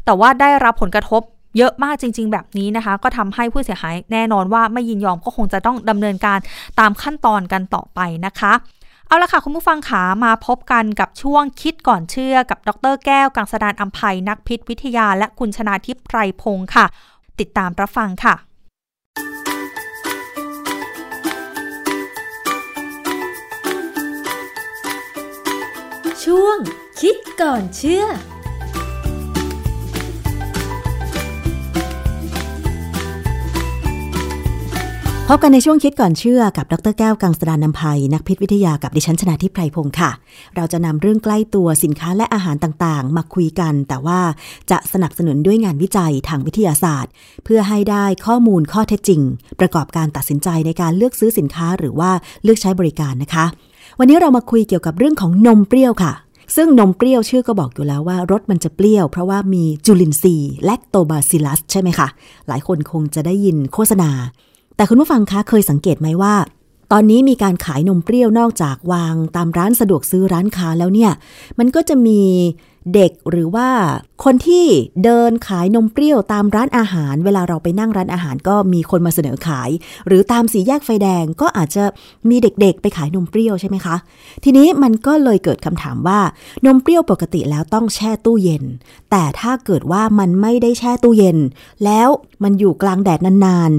แต่ว่าได้รับผลกระทบเยอะมากจริง ๆ แบบนี้นะคะ ก็ทำให้ผู้เสียหายแน่นอนว่าไม่ยินยอมก็คงจะต้องดำเนินการตามขั้นตอนกันต่อไปนะคะเอาละค่ะคุณผู้ฟังขามาพบกันกับช่วงคิดก่อนเชื่อกับดรแก้วกังสดานอัมภัยนักพิษวิทยา และคุณชนาทิพย์ไพรพงศ์ค่ะ ติดตามรับฟังค่ะ ช่วง คิดก่อนเชื่อพบกันในช่วงคิดก่อนเชื่อกับดรแก้วกังสดานนภัยนักพิษวิทยากับดิฉันชนะทิพไพรพงศ์ค่ะ เราจะนำเรื่องใกล้ตัวสินค้าและอาหารต่างๆ มาคุยกัน แต่ว่าจะสนับสนุนด้วยงานวิจัยทางวิทยาศาสตร์ เพื่อให้ได้ข้อมูลข้อเท็จจริง ประกอบการตัดสินใจในการเลือกซื้อสินค้าหรือว่าเลือกใช้บริการนะคะ วันนี้เรามาคุยเกี่ยวกับเรื่องของนมเปรี้ยวค่ะ ซึ่งนมเปรี้ยวชื่อก็บอกอยู่แล้วว่ารสมันจะเปรี้ยว เพราะว่ามีจุลินทรีย์แลคโตบาซิลัสใช่ไหมคะ หลายคนคงจะได้ยินโฆษณา แต่คุณผู้ฟังคะเคยสังเกตไหมว่า ตอนนี้มีการขายนมเปรี้ยวนอกจากวางตามร้านสะดวกซื้อร้านค้าแล้วเนี่ย มันก็จะมี เด็กหรือว่าคนที่เดินขายนมเปรี้ยวตามร้านอาหาร เวลาเราไปนั่งร้านอาหารก็มีคนมาเสนอขาย หรือตามสีแยกไฟแดงก็อาจจะมีเด็กๆ ไปขายนมเปรี้ยวใช่ไหมคะ ทีนี้มันก็เลยเกิดคำถามว่านมเปรี้ยวปกติแล้วต้องแช่ตู้เย็น แต่ถ้าเกิดว่ามันไม่ได้แช่ตู้เย็น แล้วมันอยู่กลางแดดนาน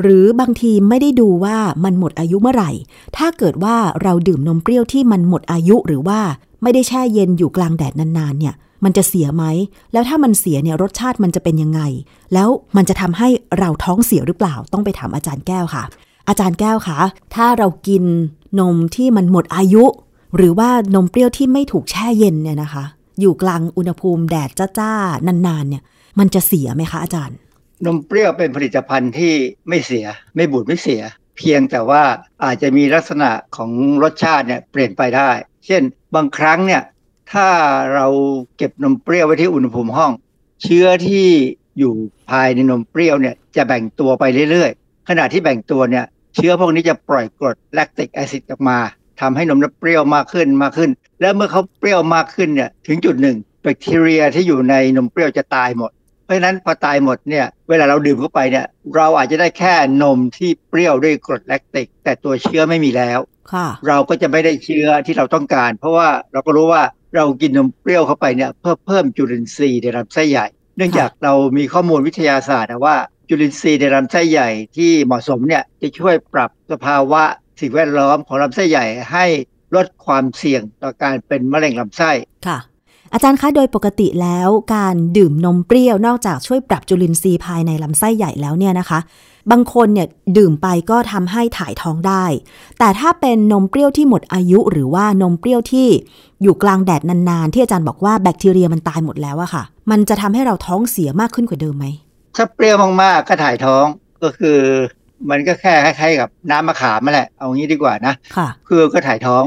หรือบางทีไม่ได้ดูว่ามันหมดอายุเมื่อไหร่ ถ้าเกิดว่าเราดื่มนมเปรี้ยวที่มันหมดอายุหรือว่าไม่ได้แช่เย็นอยู่กลางแดดนานๆเนี่ย มันจะเสียไหม แล้วถ้ามันเสียเนี่ยรสชาติมันจะเป็นยังไง แล้วมันจะทำให้เราท้องเสียหรือเปล่า ต้องไปถามอาจารย์แก้วค่ะ อาจารย์แก้วคะถ้าเรากินนมที่มันหมดอายุ หรือว่านมเปรี้ยวที่ไม่ถูกแช่เย็นเนี่ยนะคะ อยู่กลางอุณหภูมิแดดจ้าๆนานๆเนี่ย มันจะเสียไหมคะอาจารย์ นมเปรี้ยวเป็นผลิตภัณฑ์ที่ไม่เสีย ไม่บูดไม่เสีย เพียงแต่ว่าอาจจะมีลักษณะของรสชาติเนี่ยเปลี่ยนไปได้ เช่น บางครั้งเนี่ยถ้าเราเก็บนมเปรี้ยวไว้ที่อุณหภูมิห้อง เชื้อที่อยู่ภายในนมเปรี้ยวเนี่ยจะแบ่งตัวไปเรื่อยๆ ขณะที่แบ่งตัวเนี่ยเชื้อพวกนี้จะปล่อยกรดแลคติกแอซิดออกมาทำให้นมเปรี้ยวมากขึ้นมากขึ้น แล้วเมื่อเขาเปรี้ยวมากขึ้นเนี่ยถึงจุดหนึ่งแบคทีเรียที่อยู่ในนมเปรี้ยวจะตายหมด เพราะฉะนั้นพอตายหมดเนี่ยเวลาเราดื่มเข้าไปเนี่ยเราอาจจะได้แค่นมที่เปรี้ยวด้วยกรดแลคติก แต่ตัวเชื้อไม่มีแล้วเราก็จะไม่ได้เชื้อที่เราต้องการ เพราะว่าเราก็รู้ว่าเรากินนมเปรี้ยวเข้าไปเนี่ยเพื่อเพิ่มจุลินทรีย์ในลำไส้ใหญ่ เนื่องจากเรามีข้อมูลวิทยาศาสตร์ว่าจุลินทรีย์ในลำไส้ใหญ่ที่เหมาะสมเนี่ยจะช่วยปรับสภาวะสิ่งแวดล้อมของลำไส้ใหญ่ให้ลดความเสี่ยงต่อการเป็นมะเร็งลำไส้ค่ะ อาจารย์คะโดยปกติแล้วการดื่มนมเปรี้ยวนอกจากช่วยปรับจุลินทรีย์ภายในลำไส้ใหญ่แล้วเนี่ยนะคะ บางคนเนี่ยดื่มไปก็ทำให้ถ่ายท้องได้ แต่ถ้าเป็นนมเปรี้ยวที่หมดอายุ หรือว่านมเปรี้ยวที่อยู่กลางแดดนานๆ ที่อาจารย์บอกว่าแบคทีเรียมันตายหมดแล้วอะค่ะ มันจะทำให้เราท้องเสียมากขึ้นกว่าเดิมไหมถ้าเปรี้ยวมากๆก็ถ่ายท้องก็คือมันก็แค่คล้ายๆกับน้ำมะขามมาแหละ เอางี้ดีกว่านะค่ะคือก็ถ่ายท้อง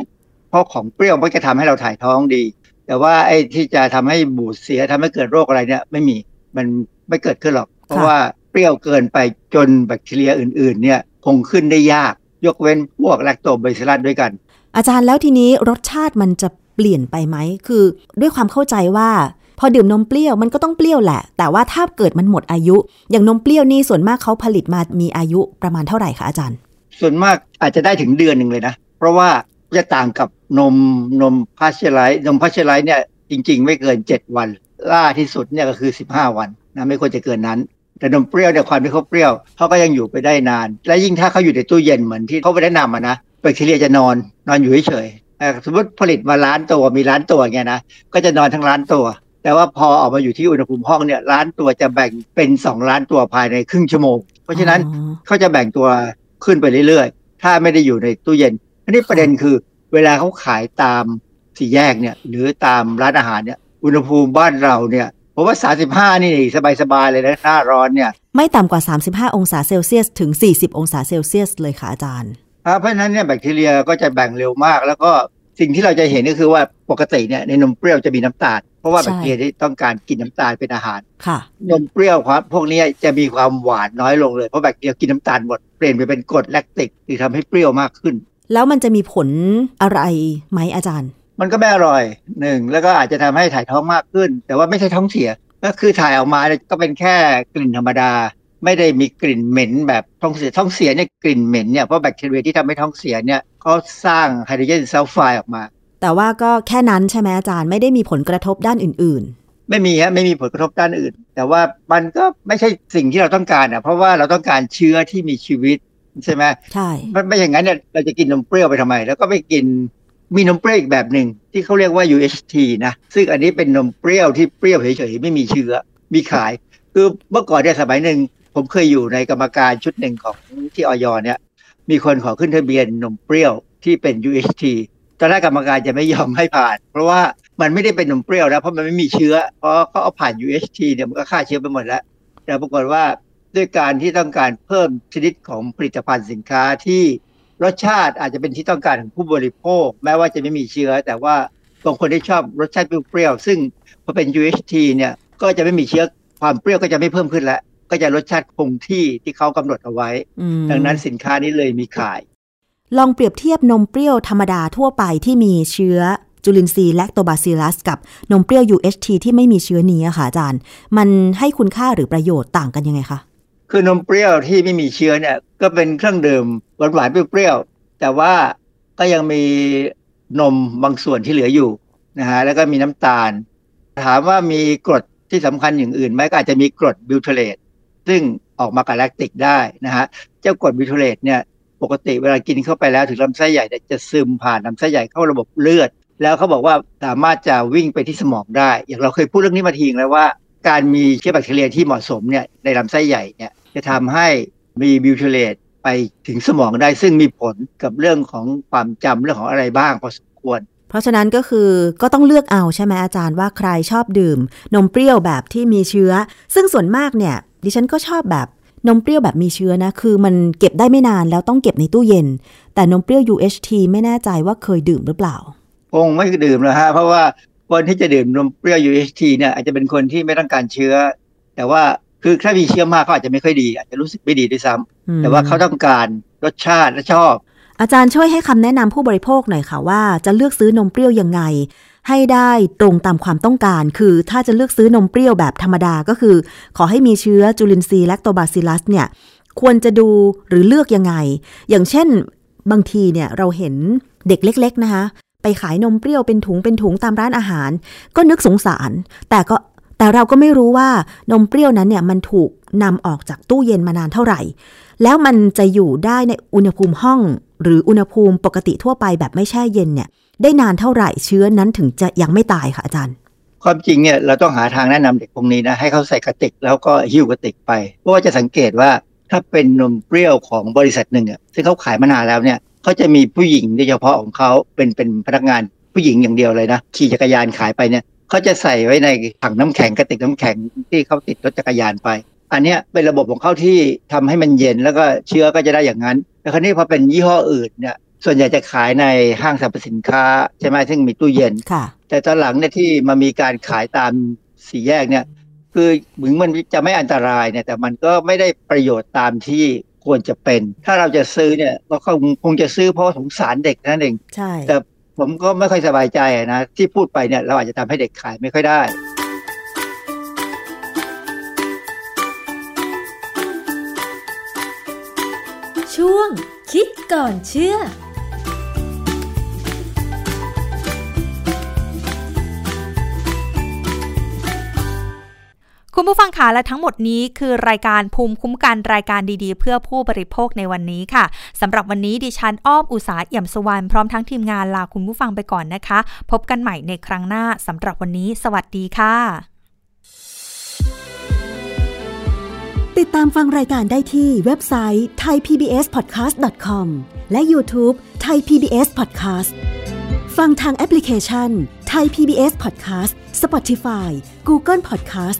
เพราะของเปรี้ยวมันจะทำให้เราถ่ายท้องดี แต่ว่าไอ้ที่จะทำให้บูดเสียทำให้เกิดโรคอะไรเนี่ย ไม่มีมันไม่เกิดขึ้นหรอก เพราะว่าเปรี้ยวเกินไปจนแบคทีเรียอื่น ๆ เนี่ยคงขึ้นได้ยาก ยกเว้นพวกแลคโตบาซิลลัสด้วยกัน อาจารย์แล้วทีนี้รสชาติมันจะเปลี่ยนไปไหมคือด้วยความเข้าใจว่าพอดื่มนมเปรี้ยวมันก็ต้องเปรี้ยวแหละ แต่ว่าถ้าเกิดมันหมดอายุ อย่างนมเปรี้ยวนี่ส่วนมากเขาผลิตมามีอายุประมาณเท่าไหร่คะอาจารย์ ส่วนมากอาจจะได้ถึงเดือนหนึ่งเลยนะ เพราะว่าจะต่างกับ นมนมพาสเจอร์ไรซ์นมพาสเจอร์ไรซ์เนี่ยจริง ๆ ไม่เกิน 7 วัน ล่าที่สุดเนี่ยก็คือ 15 วันนะไม่ควรจะเกินนั้น แต่นมเปรี้ยวเนี่ยความที่เขาเปรี้ยวเขาก็ยังอยู่ไปได้นาน และยิ่งถ้าเขาอยู่ในตู้เย็นเหมือนที่เขาไปแนะนำอะนะแบคทีเรียจะนอนนอนอยู่เฉยๆสมมติผลิตมาล้านตัวมีล้านตัวเงี้ยนะก็จะนอนทั้งล้านตัว แต่ว่าพอออกมาอยู่ที่อุณหภูมิห้องเนี่ยล้านตัวจะแบ่งเป็น2ล้านตัวภายในครึ่งชั่วโมง เพราะฉะนั้นเขาจะแบ่งตัวขึ้นไปเรื่อยๆ ถ้าไม่ได้อยู่ในตู้เย็นอันนี้ประเด็นคือ เวลาเขาขายตามสี่แยกเนี่ย หรือตามร้านอาหารเนี่ย อุณหภูมิบ้านเราเนี่ยผมว่า 35 นี่สบาย ๆ เลยนะหน้าร้อนเนี่ย ไม่ต่ำกว่า 35 องศาเซลเซียส ถึง 40 องศาเซลเซียส เลยค่ะอาจารย์เพราะฉะนั้นเนี่ยแบคทีเรียก็จะแบ่งเร็วมาก แล้วก็สิ่งที่เราจะเห็นก็คือว่าปกติเนี่ยในนมเปรี้ยวจะมีน้ำตาล เพราะว่าแบคทีเรียที่ต้องการกินน้ำตาลเป็นอาหารค่ะนมเปรี้ยวครับพวกนี้จะมีความหวานน้อยลงเลยเพราะแบคทีเรียกินน้ำตาลหมดเปลี่ยนไปเป็นกรดแลคติกที่ทำให้เปรี้ยวมากขึ้น แล้วมันจะมีผลอะไรไหมอาจารย์ มันก็ไม่อร่อยหนึ่งแล้วก็อาจจะทำให้ถ่ายท้องมากขึ้น แต่ว่าไม่ใช่ท้องเสีย ก็คือถ่ายออกมาก็เป็นแค่กลิ่นธรรมดา ไม่ได้มีกลิ่นเหม็นแบบท้องเสียท้องเสียเนี่ยกลิ่นเหม็นเนี่ยเพราะแบคทีเรียที่ทำให้ท้องเสียเนี่ยเขาสร้างไฮโดรเจนซัลไฟด์ออกมา แต่ว่าก็แค่นั้นใช่ไหมอาจารย์ไม่ได้มีผลกระทบด้านอื่นๆไม่มีฮะไม่มีผลกระทบด้านอื่น แต่ว่ามันก็ไม่ใช่สิ่งที่เราต้องการอะเพราะว่าเราต้องการเชื้อที่มีชีวิต ใช่ไหมใช่ไม่อย่างนั้นเนี่ยเราจะกินนมเปรี้ยวไปทำไม แล้วก็ไปกินมีนมเปรี้ยวอีกแบบหนึ่งที่เขาเรียกว่า UHT นะซึ่งอันนี้เป็นนมเปรี้ยวที่เปรี้ยวเฉยๆไม่มีเชื้อมีขาย คือเมื่อก่อนเนี่ยสมัยหนึ่งผมเคยอยู่ในกรรมการชุดหนึ่งของที่ออยเนี่ย มีคนขอขึ้นทะเบียนนมเปรี้ยวที่เป็น UHT ตอนแรกกรรมการจะไม่ยอมให้ผ่าน เพราะว่ามันไม่ได้เป็นนมเปรี้ยวนะเพราะมันไม่มีเชื้อเพราะเขาเอาผ่าน UHT เนี่ยมันก็ฆ่าเชื้อไปหมดแล้ว แต่ปรากฏว่า ด้วยการที่ต้องการเพิ่มชนิดของผลิตภัณฑ์สินค้าที่รสชาติอาจจะเป็นที่ต้องการของผู้บริโภค แม้ว่าจะไม่มีเชื้อ แต่ว่าบางคนที่ชอบรสชาติเปรี้ยวซึ่งพอเป็น UHT เนี่ยก็จะไม่มีเชื้อความเปรี้ยวก็จะไม่เพิ่มขึ้นแล้วก็จะรสชาติคงที่ที่เขากำหนดเอาไว้ ดังนั้นสินค้านี้เลยมีขาย ลองเปรียบเทียบนมเปรี้ยวธรรมดาทั่วไปที่มีเชื้อจุลินทรีย์แลคโตบาซิลัสกับนมเปรี้ยว UHT ที่ไม่มีเชื้อนี้ค่ะอาจารย์ มันให้คุณค่าหรือประโยชน์ต่างกันยังไงคะ คือนมเปรี้ยวที่ไม่มีเชื้อเนี่ย ก็เป็นเครื่องดื่มหวานหวานเปรี้ยวๆแต่ว่าก็ยังมีนมบางส่วนที่เหลืออยู่นะฮะแล้วก็มีน้ำตาล ถามว่ามีกรดที่สำคัญอย่างอื่นไหมก็อาจจะมีกรด butyrate ซึ่งออกมากับแลคติกได้นะฮะเจ้ากรด butyrate เนี่ยปกติเวลากินเข้าไปแล้วถึงลำไส้ใหญ่จะซึมผ่านลำไส้ใหญ่เข้าระบบเลือด แล้วเขาบอกว่าสามารถจะวิ่งไปที่สมองได้ อย่างเราเคยพูดเรื่องนี้มาทีงแล้วว่า การมีเชื้อแบคทีเรียที่เหมาะสมเนี่ยในลำไส้ใหญ่เนี่ย จะทำให้มีบิวเทเลตไปถึงสมองได้ซึ่งมีผลกับเรื่องของความจำเรื่องของอะไรบ้างพอสมควร เพราะฉะนั้นก็คือก็ต้องเลือกเอาใช่ไหมอาจารย์ว่าใครชอบดื่ม นมเปรี้ยวแบบที่มีเชื้อ ซึ่งส่วนมากเนี่ย ดิฉันก็ชอบแบบนมเปรี้ยวแบบมีเชื้อนะ คือมันเก็บได้ไม่นานแล้วต้องเก็บในตู้เย็น แต่นมเปรี้ยว UHT ไม่แน่ใจว่าเคยดื่มหรือเปล่า คงไม่ดื่มแล้วฮะ เพราะว่าคนที่จะดื่มนมเปรี้ยว UHT เนี่ยอาจจะเป็นคนที่ไม่ต้องการเชื้อ แต่ว่า คือถ้ามีเชื้อมากเขาอาจจะไม่ค่อยดี อาจจะรู้สึกไม่ดีด้วยซ้ำแต่ว่าเขาต้องการรสชาติและชอบ อาจารย์ช่วยให้คำแนะนำผู้บริโภคหน่อยค่ะว่าจะเลือกซื้อนมเปรี้ยวยังไง ให้ได้ตรงตามความต้องการ คือถ้าจะเลือกซื้อนมเปรี้ยวแบบธรรมดาก็คือ ขอให้มีเชื้อจุลินทรีย์แลคโตบาซิลัสเนี่ยควรจะดูหรือเลือกยังไง อย่างเช่นบางทีเนี่ยเราเห็นเด็กเล็ก ๆ นะคะไปขายนมเปรี้ยวเป็นถุงเป็นถุงตามร้านอาหาร ก็นึกสงสาร แต่ก็ แต่เราก็ไม่รู้ว่านมเปรี้ยวนั้นเนี่ยมันถูกนำออกจากตู้เย็นมานานเท่าไหร่ แล้วมันจะอยู่ได้ในอุณหภูมิห้อง หรืออุณหภูมิปกติทั่วไปแบบไม่แช่เย็นเนี่ย ได้นานเท่าไหร่เชื้อนั้นถึงจะยังไม่ตายค่ะอาจารย์ ความจริงเนี่ยเราต้องหาทางแนะนำเด็กพวกนี้นะให้เขาใส่กระติกแล้วก็หิ้วกระติกไป เพราะว่าจะสังเกตว่าถ้าเป็นนมเปรี้ยวของบริษัทหนึ่งอะซึ่งเขาขายมานานแล้วเนี่ยเขาจะมีผู้หญิงโดยเฉพาะของเขาเป็นเป็นพนักงานผู้หญิงอย่างเดียวเลยนะขี่จักรยานขายไปเนี่ย เขาจะใส่ไว้ในถังน้ำแข็งกระติกน้ำแข็งที่เขาติดรถจักรยานไป อันนี้เป็นระบบของเขาที่ทำให้มันเย็นแล้วก็เชื้อก็จะได้อย่างนั้นแต่คราวนี้พอเป็นยี่ห้ออื่นเนี่ยส่วนใหญ่จะขายในห้างสรรพสินค้าใช่ไหมซึ่งมีตู้เย็นแต่ตอนหลังเนี่ยที่มามีการขายตามสี่แยกเนี่ย คือเหมือนมันจะไม่อันตรายเนี่ยแต่มันก็ไม่ได้ประโยชน์ตามที่ควรจะเป็น ถ้าเราจะซื้อเนี่ยเราคงคงจะซื้อเพราะสงสารเด็กนั่นเองใช่แต่ ผมก็ไม่ค่อยสบายใจนะ ที่พูดไปเนี่ยเราอาจจะทำให้เด็กขายไม่ค่อยได้ ช่วงคิดก่อนเชื่อ คุณผู้ฟังคะและทั้งหมดนี้คือรายการภูมิคุ้มกันรายการดีๆ เพื่อผู้บริโภคในวันนี้ค่ะสำหรับวันนี้ดิฉันอ้อมอุสาเอี่ยมสวรรณพร้อมทั้งทีมงานลาคุณผู้ฟังไปก่อนนะคะ พบกันใหม่ในครั้งหน้าสำหรับวันนี้ สวัสดีค่ะ ติดตามฟังรายการได้ที่เว็บไซต์ thaipbspodcast.com และ YouTube Thai PBS Podcast ฟังทางแอปพลิเคชัน Thai PBS Podcast Spotify Google Podcast